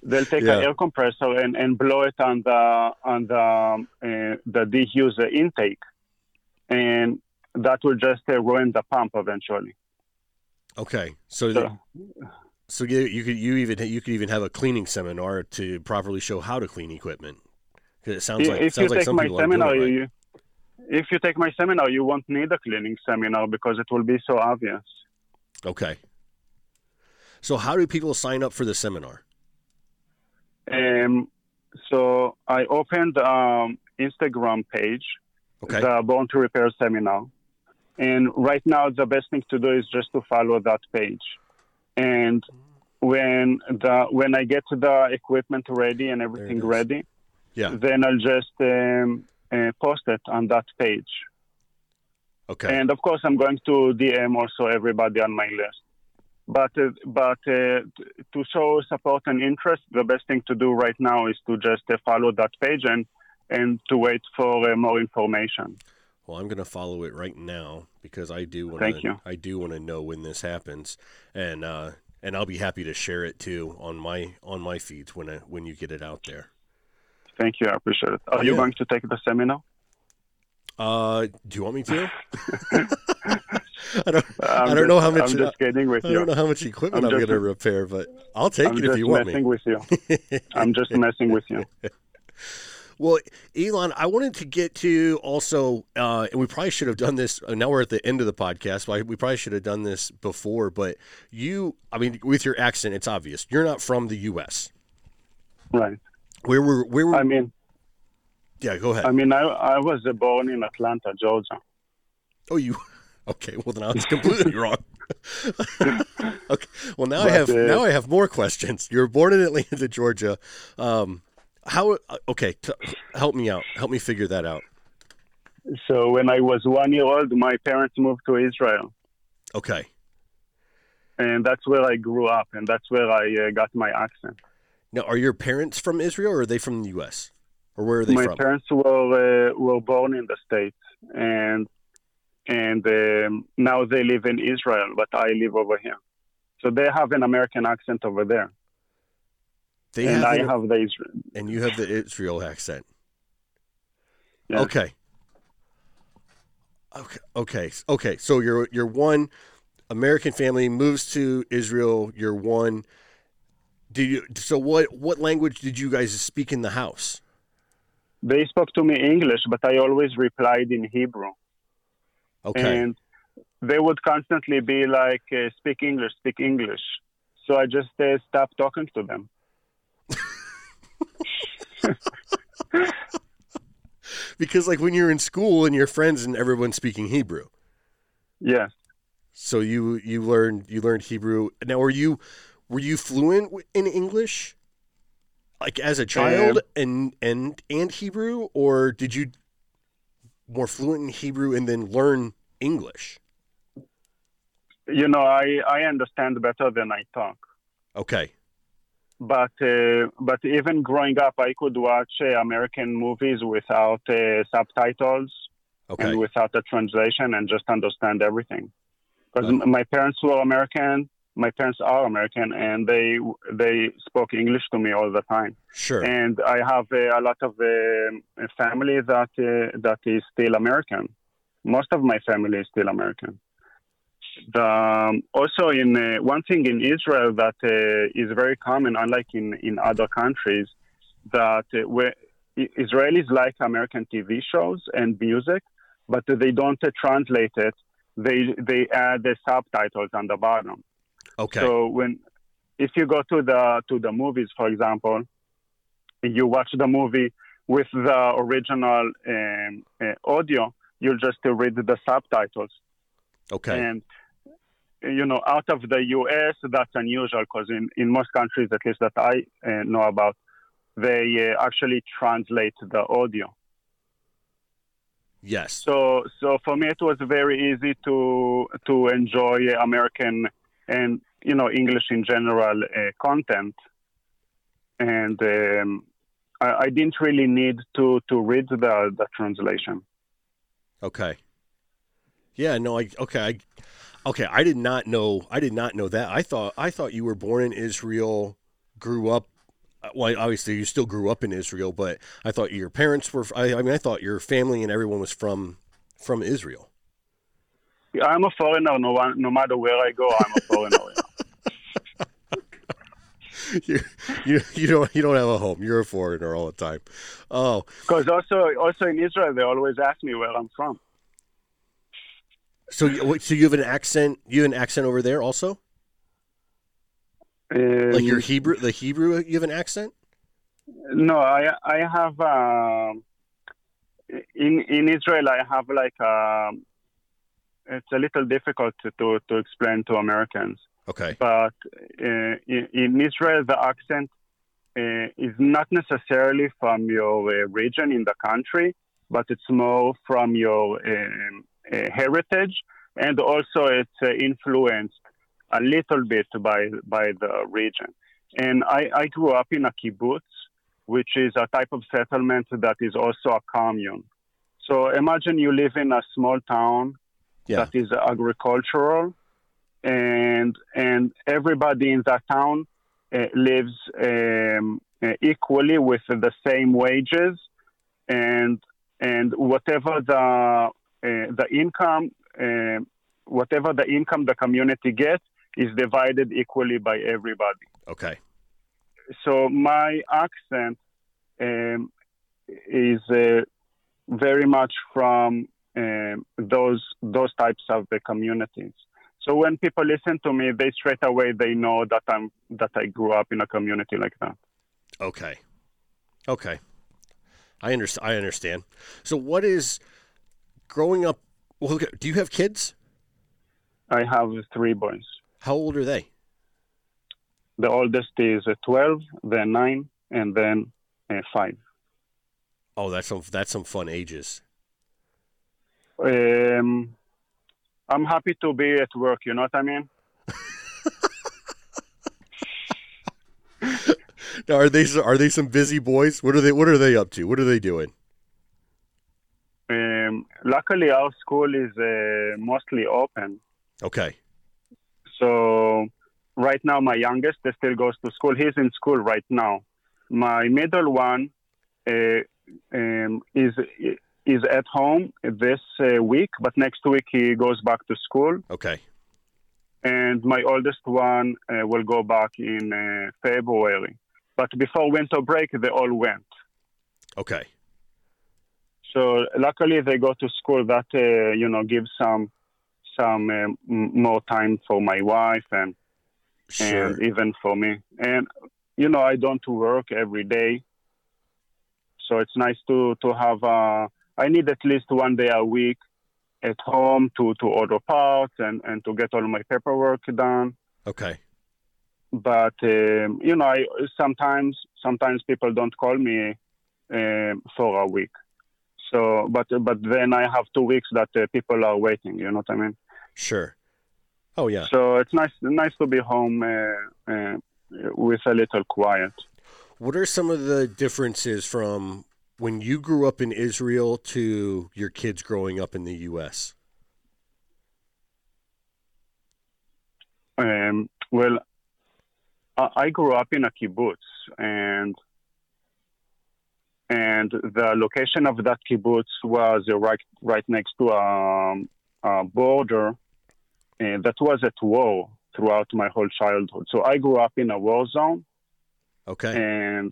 They'll take yeah. an air compressor and, and blow it on the on the uh, the diffuser intake, and that will just uh, ruin the pump eventually. Okay, so so, so you, you could you even you could even have a cleaning seminar to properly show how to clean equipment. It sounds like if sounds you like take my seminar, right. you, if you take my seminar, you won't need a cleaning seminar because it will be so obvious. Okay. So how do people sign up for the seminar? Um, so I opened um, Instagram page, okay. the Born to Repair seminar, and right now the best thing to do is just to follow that page. And when the when I get the equipment ready and everything ready, yeah, then I'll just um, uh, post it on that page. Okay. And of course, I'm going to DM also everybody on my list. But uh, but uh, to show support and interest, the best thing to do right now is to just uh, follow that page and and to wait for more information. Well, I'm going to follow it right now because I do want you. I do want to know when this happens, and uh, and I'll be happy to share it too on my on my feeds when I, when you get it out there. Thank you. I appreciate it. Are yeah. you going to take the seminar? Uh, do you want me to? I don't. I'm I don't just, know how much. I'm just kidding with I you. I don't know how much equipment I'm, I'm going to repair, but I'll take I'm it if you want me. I'm just messing with you. I'm just messing with you. Well, Elon, I wanted to get to also, uh, and we probably should have done this. Uh, now we're at the end of the podcast. So we probably should have done this before. But you, I mean, with your accent, it's obvious you're not from the U.S. Right. Where were? Where were? I mean, yeah. Go ahead. I mean, I I was born in Atlanta, Georgia. Oh, you Okay, well then I was completely wrong. okay, well now but, I have uh, now I have more questions. You were born in Atlanta, Georgia. Um, how? Okay, t- help me out. Help me figure that out. So when I was one year old, my parents moved to Israel. Okay. And that's where I grew up, and that's where I uh, got my accent. Now, are your parents from Israel, or are they from the U.S.? or where are they my from? parents were uh, were born in the states, and and um, now they live in Israel, but I live over here. So they have an American accent over there, They and have I an- have the Israel. and you have the Israel accent. Yeah. Okay. Okay. Okay. Okay. So you're you're one American family moves to Israel. You're one. Do you? So what? What language did you guys speak in the house? They spoke to me English, but I always replied in Hebrew. Okay. and they would constantly be like, uh, "Speak English, speak English." So I just uh, stopped talking to them. because like when you're in school and your friends and everyone's speaking Hebrew, Yeah. so you you learned you learned Hebrew. Now, were you were you fluent in English, like as a child, and and and Hebrew, or did you more fluent in Hebrew and then learn English? you know, I I understand better than I talk. Okay. But uh, but even growing up, I could watch uh, American movies without uh, subtitles Okay. and without a translation, and just understand everything. Because my parents were American, my parents are American, and they they spoke English to me all the time. Sure. and I have uh, a lot of uh, family that uh, that is still American. Most of my family is still American. The, um, also, in uh, one thing in Israel that uh, is very common, unlike in, in other countries, that uh, where Israelis like American TV shows and music, but they don't uh, translate it. They they add the subtitles on the bottom. okay. So when if you go to the to the movies, for example, you watch the movie with the original um, uh, audio, you'll just uh, read the subtitles. okay. And you know, out of the U.S., that's unusual because in in most countries, at least that I uh, know about, they uh, actually translate the audio. yes. So, so for me, it was very easy to to enjoy American and you know English in general uh, content, and um, I, I didn't really need to to read the the translation. Okay. Yeah, no, I okay, I okay, I did not know I did not know that. I thought I thought you were born in Israel, grew up uh, well, obviously you still grew up in Israel, but I thought your parents were I, I mean I thought your family and everyone was from from Israel. I'm a foreigner. No no matter where I go, I'm a foreigner. you, you you don't you don't have a home. You're a foreigner all the time. Oh, Because also also in Israel, they always ask me where I'm from. So you, so you have an accent? You have an accent over there also? Like your Um, Hebrew, the Hebrew, you have an accent? No, I I have um, in in Israel I have like um, it's a little difficult to to, to explain to Americans, Okay. but uh, in, in Israel the accent uh, is not necessarily from your uh, region in the country, but it's more from your um, uh, heritage, and also it's uh, influenced a little bit by by the region. And I, I grew up in a kibbutz, which is a type of settlement that is also a commune. So imagine you live in a small town Yeah. that is agricultural, and and everybody in that town uh, lives um, uh, equally with the same wages, and and whatever the uh, the income, uh, whatever the income the community gets is divided equally by everybody Okay. so my accent um, is uh, very much from um, those those types of the communities. So when people listen to me, they straight away they know that I'm that I grew up in a community like that. Okay. Okay. I understand. I understand. So, what is growing up? Well, do you have kids? I have three boys. How old are they? The oldest is uh, 12, then nine, and then uh, five. Oh, that's some that's some fun ages. Um, I'm happy to be at work. You know what I mean? now, are they are they some busy boys? What are they What are they up to? What are they doing? Um, luckily, our school is uh, mostly open. Okay. So right now, my youngest still goes to school. He's in school right now. My middle one uh, um, is is at home this uh, week, but next week he goes back to school. Okay. And my oldest one uh, will go back in uh, February. But before winter break, they all went. Okay. So luckily, they go to school. That uh, you know gives some some um, more time for my wife and Sure. and even for me. And you know, I don't work every day, so it's nice to to have. Uh, I need at least one day a week at home to to order parts and and to get all my paperwork done. Okay. But um, you know, I sometimes sometimes people don't call me um, for a week. So, but but then I have two weeks that uh, people are waiting. You know what I mean? Sure. Oh yeah. So it's nice nice to be home uh, uh, with a little quiet. What are some of the differences from when you grew up in Israel to your kids growing up in the U.S.? Um, well, I, I grew up in a kibbutz, and and the location of that kibbutz was right right next to a, a border and that was at war throughout my whole childhood. So I grew up in a war zone, Okay. and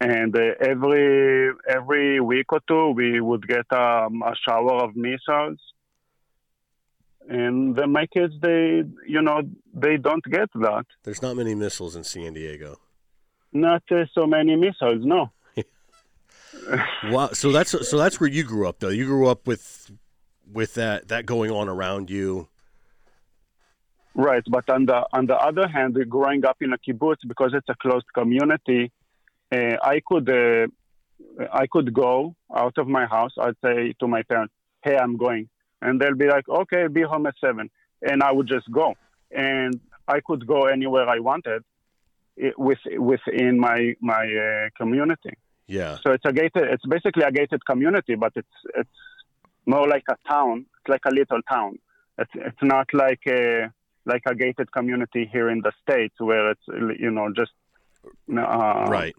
and uh, every every week or two we would get um, a shower of missiles. And then my kids, they, you know, they don't get that. There's not many missiles in San Diego. Not uh, so many missiles, no. Wow. So that's so that's where you grew up, though. You grew up with with that that going on around you. Right, but on the on the other hand, growing up in a kibbutz because it's a closed community, uh, I could uh, I could go out of my house. I'd say to my parents, "Hey, I'm going," and they'll be like, "Okay, be home at 7. and I would just go, and I could go anywhere I wanted with within my my uh, community. Yeah. So it's a gated. It's basically a gated community, but it's it's more like a town. It's like a little town. It's it's not like a like a gated community here in the states where it's you know just uh, right.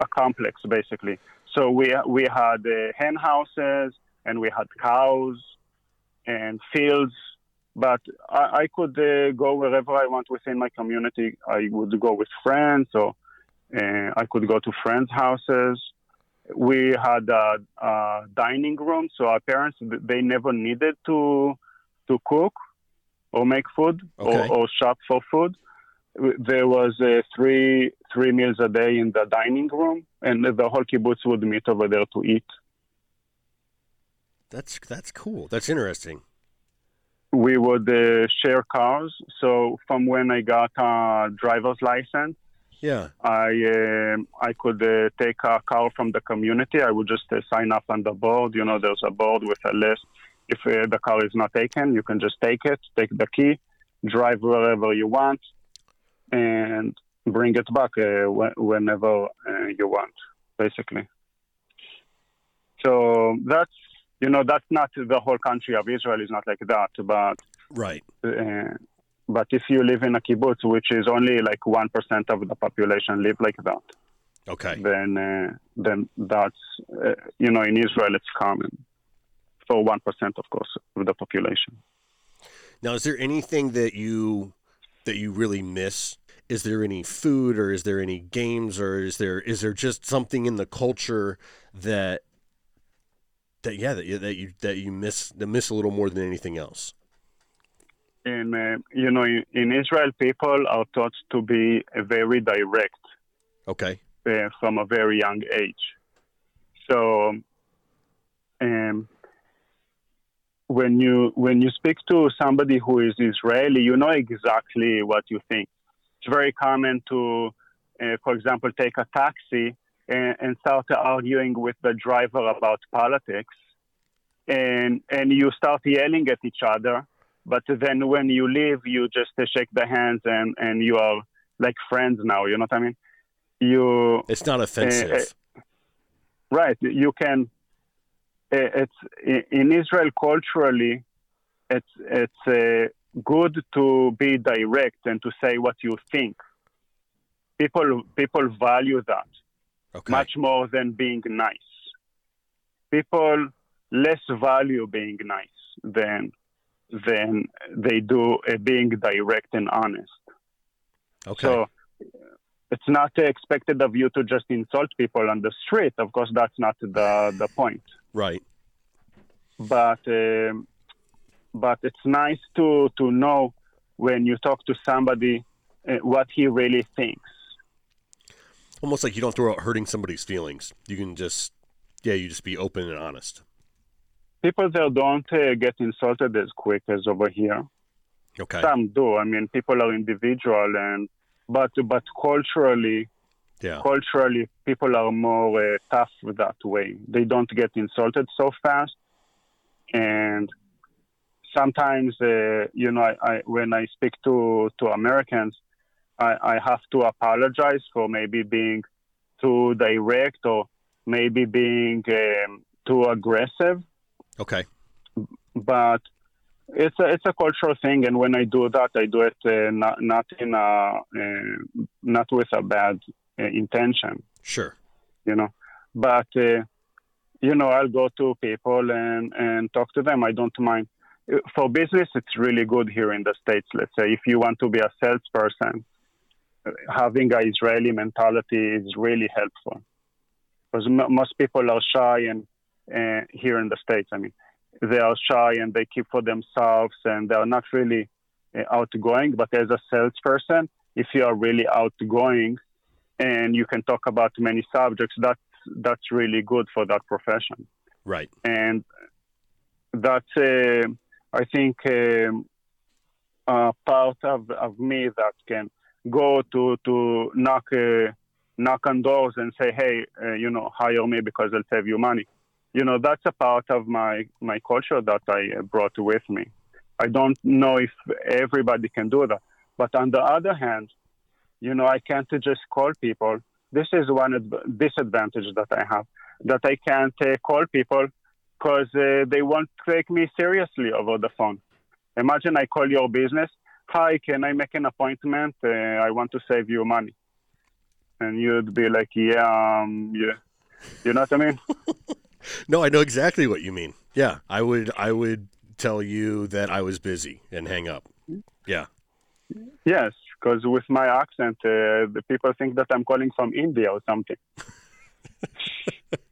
a complex basically. So we we had uh, hen houses and we had cows and fields, but I, I could uh, go wherever I want within my community. I would go with friends, or uh, I could go to friends' houses. We had a, a dining room, so our parents they never needed to to cook or make food Okay. or, or shop for food there was uh, three three meals a day in the dining room, and the whole kibbutz would meet over there to eat. That's that's cool. That's interesting. We would uh, share cars. So from when I got a driver's license, Yeah. I um I could uh, take a car from the community. I would just uh, sign up on the board. You know, there's a board with a list. If uh, the car is not taken, you can just take it, take the key, drive wherever you want, and bring it back uh, wh- whenever uh, you want, basically. So that's you know that's not the whole country of Israel is not like that, but Right. uh, but if you live in a kibbutz, which is only like one percent of the population live like that, Okay. then uh, then that's uh, you know in Israel it's common for one percent, of course, of the population. Now, is there anything that you that you really miss? Is there any food, or is there any games, or is there is there just something in the culture that that yeah that you that you that you miss that miss a little more than anything else? And uh, you know, in, in Israel, people are taught to be very direct Okay. uh, from a very young age. So, um, when you when you speak to somebody who is Israeli, you know exactly what you think. It's very common to, uh, for example, take a taxi and, and start arguing with the driver about politics, and and you start yelling at each other. But then when you leave, you just shake the hands and, and you are like friends now. You know what I mean? You. It's not offensive. Uh, right. You can. It's in Israel culturally. It's it's uh, good to be direct and to say what you think. People people value that okay. much more than being nice. People less value being nice than than they do uh, being direct and honest. Okay. So it's not expected of you to just insult people on the street. Of course, that's not the the point. Right. But um, but it's nice to to know when you talk to somebody uh, what he really thinks. Almost like you don't throw out hurting somebody's feelings. You can just yeah, you just be open and honest people there don't uh, get insulted as quick as over here. Okay. Some do. I mean, people are individual, and but but culturally, yeah, culturally, people are more uh, tough that way. They don't get insulted so fast, and sometimes, uh, you know, I, I, when I speak to to Americans, I, I have to apologize for maybe being too direct or maybe being um, too aggressive Okay. But it's a it's a cultural thing, and when I do that, I do it uh, not not in a uh, not with a bad uh, intention. Sure. You know, but uh, you know, I'll go to people and and talk to them. I don't mind. For business, it's really good here in the states. Let's say if you want to be a salesperson, having a Israeli mentality is really helpful because m- most people are shy and uh, here in the States. I mean, they are shy and they keep for themselves and they are not really uh, outgoing. But as a salesperson, if you are really outgoing and you can talk about many subjects, that's that's really good for that profession. Right. And that's, uh, I think, um, uh, part of, of me that can go to to knock uh, knock on doors and say, hey, uh, you know, hire me because I'll save you money you know that's a part of my my culture that I brought with me. I don't know if everybody can do that, but on the other hand, you know I can't just call people. This is one disadvantage that I have that I can't uh, call people because uh, they won't take me seriously over the phone. Imagine I call your business. Hi, can I make an appointment? Uh, I want to save you money, and you'd be like, Yeah, um, yeah. You know what I mean? no, I know exactly what you mean. Yeah, I would I would tell you that I was busy and hang up. Yeah. Yes, because with my accent, uh, the people think that I'm calling from India or something.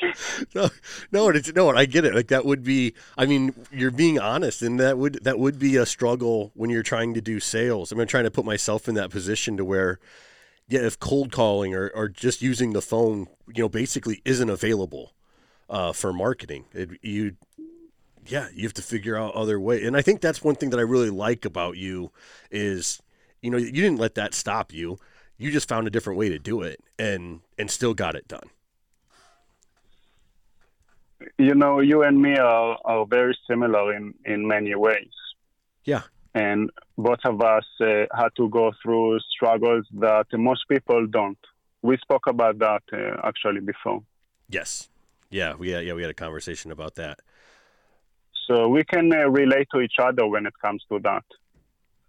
no, no, it's, no, I get it. Like that would be. I mean, you're being honest, and that would that would be a struggle when you're trying to do sales. I mean, I'm trying to put myself in that position to where, yeah, if cold calling or, or just using the phone, you know, basically isn't available uh, for marketing. It, you, yeah, you have to figure out other way. And I think that's one thing that I really like about you is, you know, you didn't let that stop you. You just found a different way to do it and and still got it done. You know, you and me are, are very similar in, in many ways. Yeah. And both of us uh, had to go through struggles that most people don't. We spoke about that uh, actually before. Yes. Yeah, we had, yeah we had a conversation about that. So we can uh, relate to each other when it comes to that.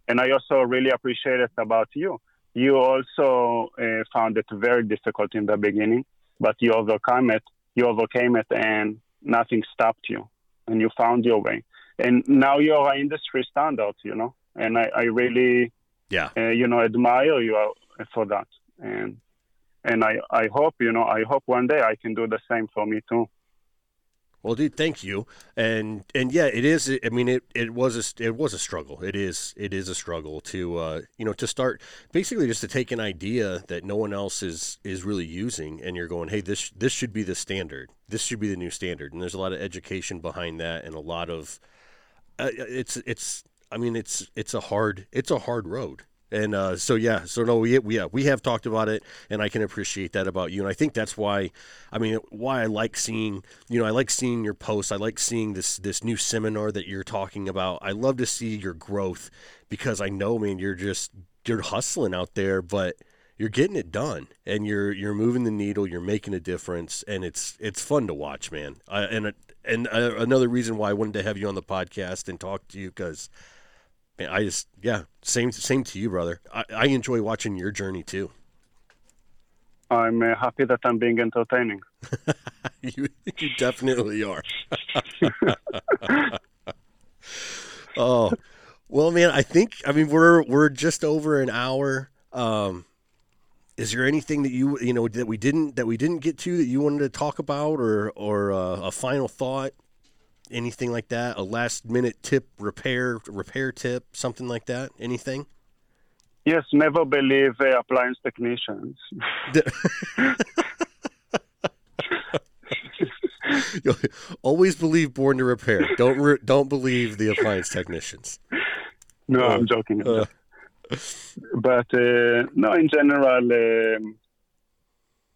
And I also really appreciate it about you. You also uh, found it very difficult in the beginning, but you overcome it. You overcame it, and nothing stopped you, and you found your way. And now you're an industry standard, you know. And I, I really, yeah, uh, you know, admire you for that. And and I, I hope you know I hope one day I can do the same for me too. Well, dude, thank you. And and yeah, it is. I mean, it, it was a it was a struggle. It is it is a struggle to uh, you know to start basically just to take an idea that no one else is is really using, and you're going, hey, this this should be the standard. This should be the new standard. And there's a lot of education behind that, and a lot of uh, it's it's. I mean, it's it's a hard it's a hard road. And uh, so yeah, so no, we we yeah, we have talked about it, and I can appreciate that about you, and I think that's why, I mean, why I like seeing, you know, I like seeing your posts, I like seeing this this new seminar that you're talking about. I love to see your growth because I know, man, you're just you're hustling out there, but you're getting it done and you're you're moving the needle you're making a difference and it's it's fun to watch man I, and and uh, another reason why i wanted to have you on the podcast and talk to you because i just yeah same same to you brother. I, I enjoy watching your journey too. I'm uh, happy that i'm being entertaining. You, you definitely are. Oh well man i think i mean we're we're just over an hour. Um is there anything that you you know that we didn't that we didn't get to that you wanted to talk about or or uh, a final thought anything like that? A last minute tip repair repair tip something like that? Anything? Yes never believe uh, appliance technicians. Always believe born to repair. Don't re- don't believe the appliance technicians. No uh, i'm joking, uh, but uh, no, in general, um,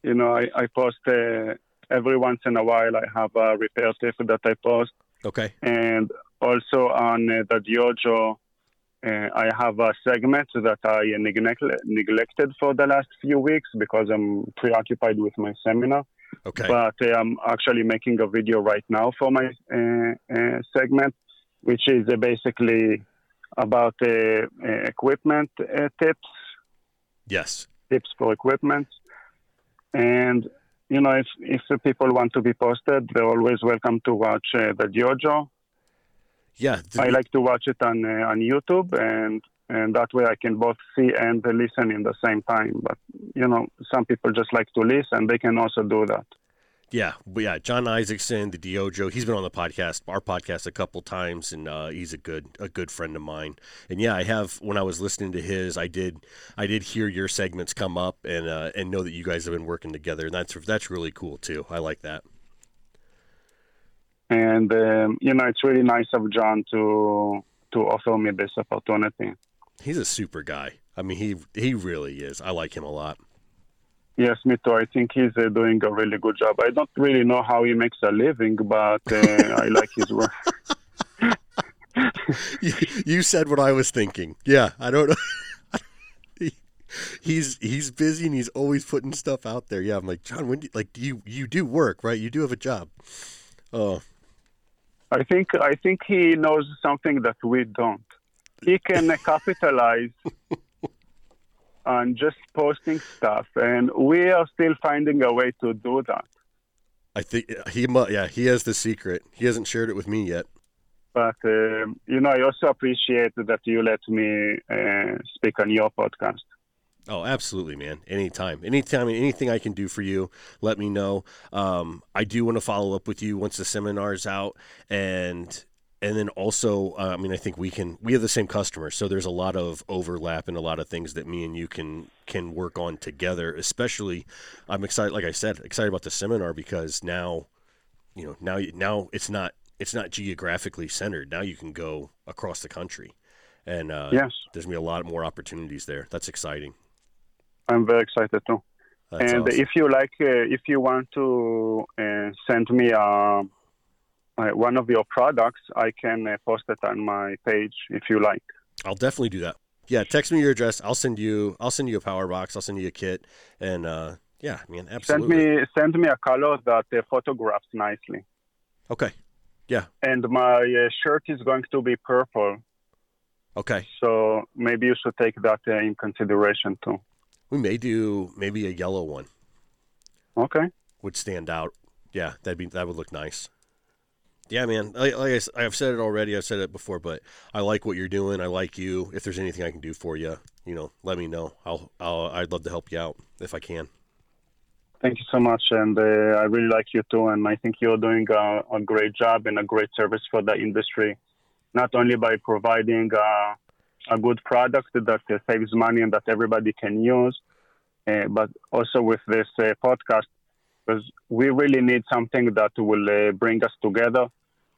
you know, I, I post uh, every once in a while. I have a repair tip that I post. Okay. And also on uh, the Dojo, uh, I have a segment that I neglect, neglected for the last few weeks because I'm preoccupied with my seminar. Okay. But uh, I'm actually making a video right now for my uh, uh, segment, which is uh, basically about uh, uh, equipment uh, tips. Yes. Tips for equipment. And, you know, if, if people want to be posted, they're always welcome to watch uh, the Dojo. Yeah. I like to watch it on, on YouTube and and that way I can both see and listen in the same time. But you know, some people just like to listen; they can also do that. Yeah, but yeah. John Isaacson, the Dojo. He's been on the podcast, our podcast, a couple times, and uh, he's a good, a good friend of mine. And yeah, I have. When I was listening to his, I did, I did hear your segments come up, and uh, and know that you guys have been working together, and that's that's really cool too. I like that. And um, you know, it's really nice of John to to offer me this opportunity. He's a super guy. I mean, he he really is. I like him a lot. Yes, me too. I think he's uh, doing a really good job. I don't really know how he makes a living, but uh, I like his work. you, you, said what I was thinking. Yeah, I don't know. he, he's he's busy and he's always putting stuff out there. Yeah, I'm like John. When do, like you you do work right? You do have a job. Oh, I think I think he knows something that we don't. He can capitalize on just posting stuff, and we are still finding a way to do that. I think he, yeah, he has the secret. He hasn't shared it with me yet. But um, you know, I also appreciate that you let me uh, speak on your podcast. Oh, absolutely, man. Anytime. Anytime, anything I can do for you, let me know. Um, I do want to follow up with you once the seminar's out. And and then also, uh, I mean, I think we can we have the same customers, so there's a lot of overlap and a lot of things that me and you can can work on together. Especially, I'm excited, like I said, excited about the seminar because now, you know, now now it's not it's not geographically centered. Now you can go across the country, and uh, yes, there's gonna be a lot more opportunities there. That's exciting. I'm very excited too. That's and awesome. if you like, uh, if you want to uh, send me a uh, one of your products, I can uh, post it on my page if you like. I'll definitely do that. Yeah, text me your address. I'll send you. I'll send you a power box. I'll send you a kit, and uh, yeah, man, absolutely. Send me send me a color that uh, photographs nicely. Okay. Yeah. And my uh, shirt is going to be purple. Okay. So maybe you should take that uh, in consideration too. We may do maybe a yellow one. Okay. Would stand out. Yeah, that'd be that would look nice yeah, man. Like, like I, have said it already. I've said it before, but I like what you're doing. I like you. If there's anything I can do for you, you know, let me know. I'll, I'll I'd love to help you out if I can. Thank you so much, and uh, I really like you too. And I think you're doing a, a, great job and a great service for the industry, not only by providing uh, a good product that uh, saves money and that everybody can use, uh, but also with this uh, podcast because we really need something that will uh, bring us together.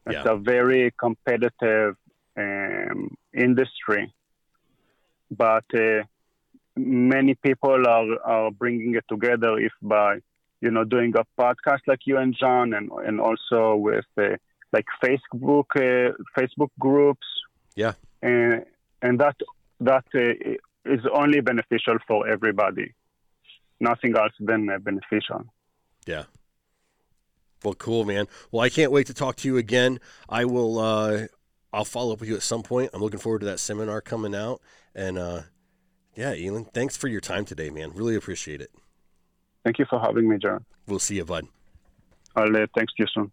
It's yeah. a very competitive um, industry, but uh, many people are, are bringing it together if by you know doing a podcast like you and John, and and also with uh, like Facebook uh, Facebook groups. Yeah, and and that that uh, is only beneficial for everybody. Nothing else than uh, beneficial. Yeah. Well, cool, man. Well, I can't wait to talk to you again. I will. Uh, I'll follow up with you at some point. I'm looking forward to that seminar coming out. And uh, yeah, Elon, thanks for your time today, man. Really appreciate it. Thank you for having me, John. We'll see you, bud. I'll uh, thanks to you soon.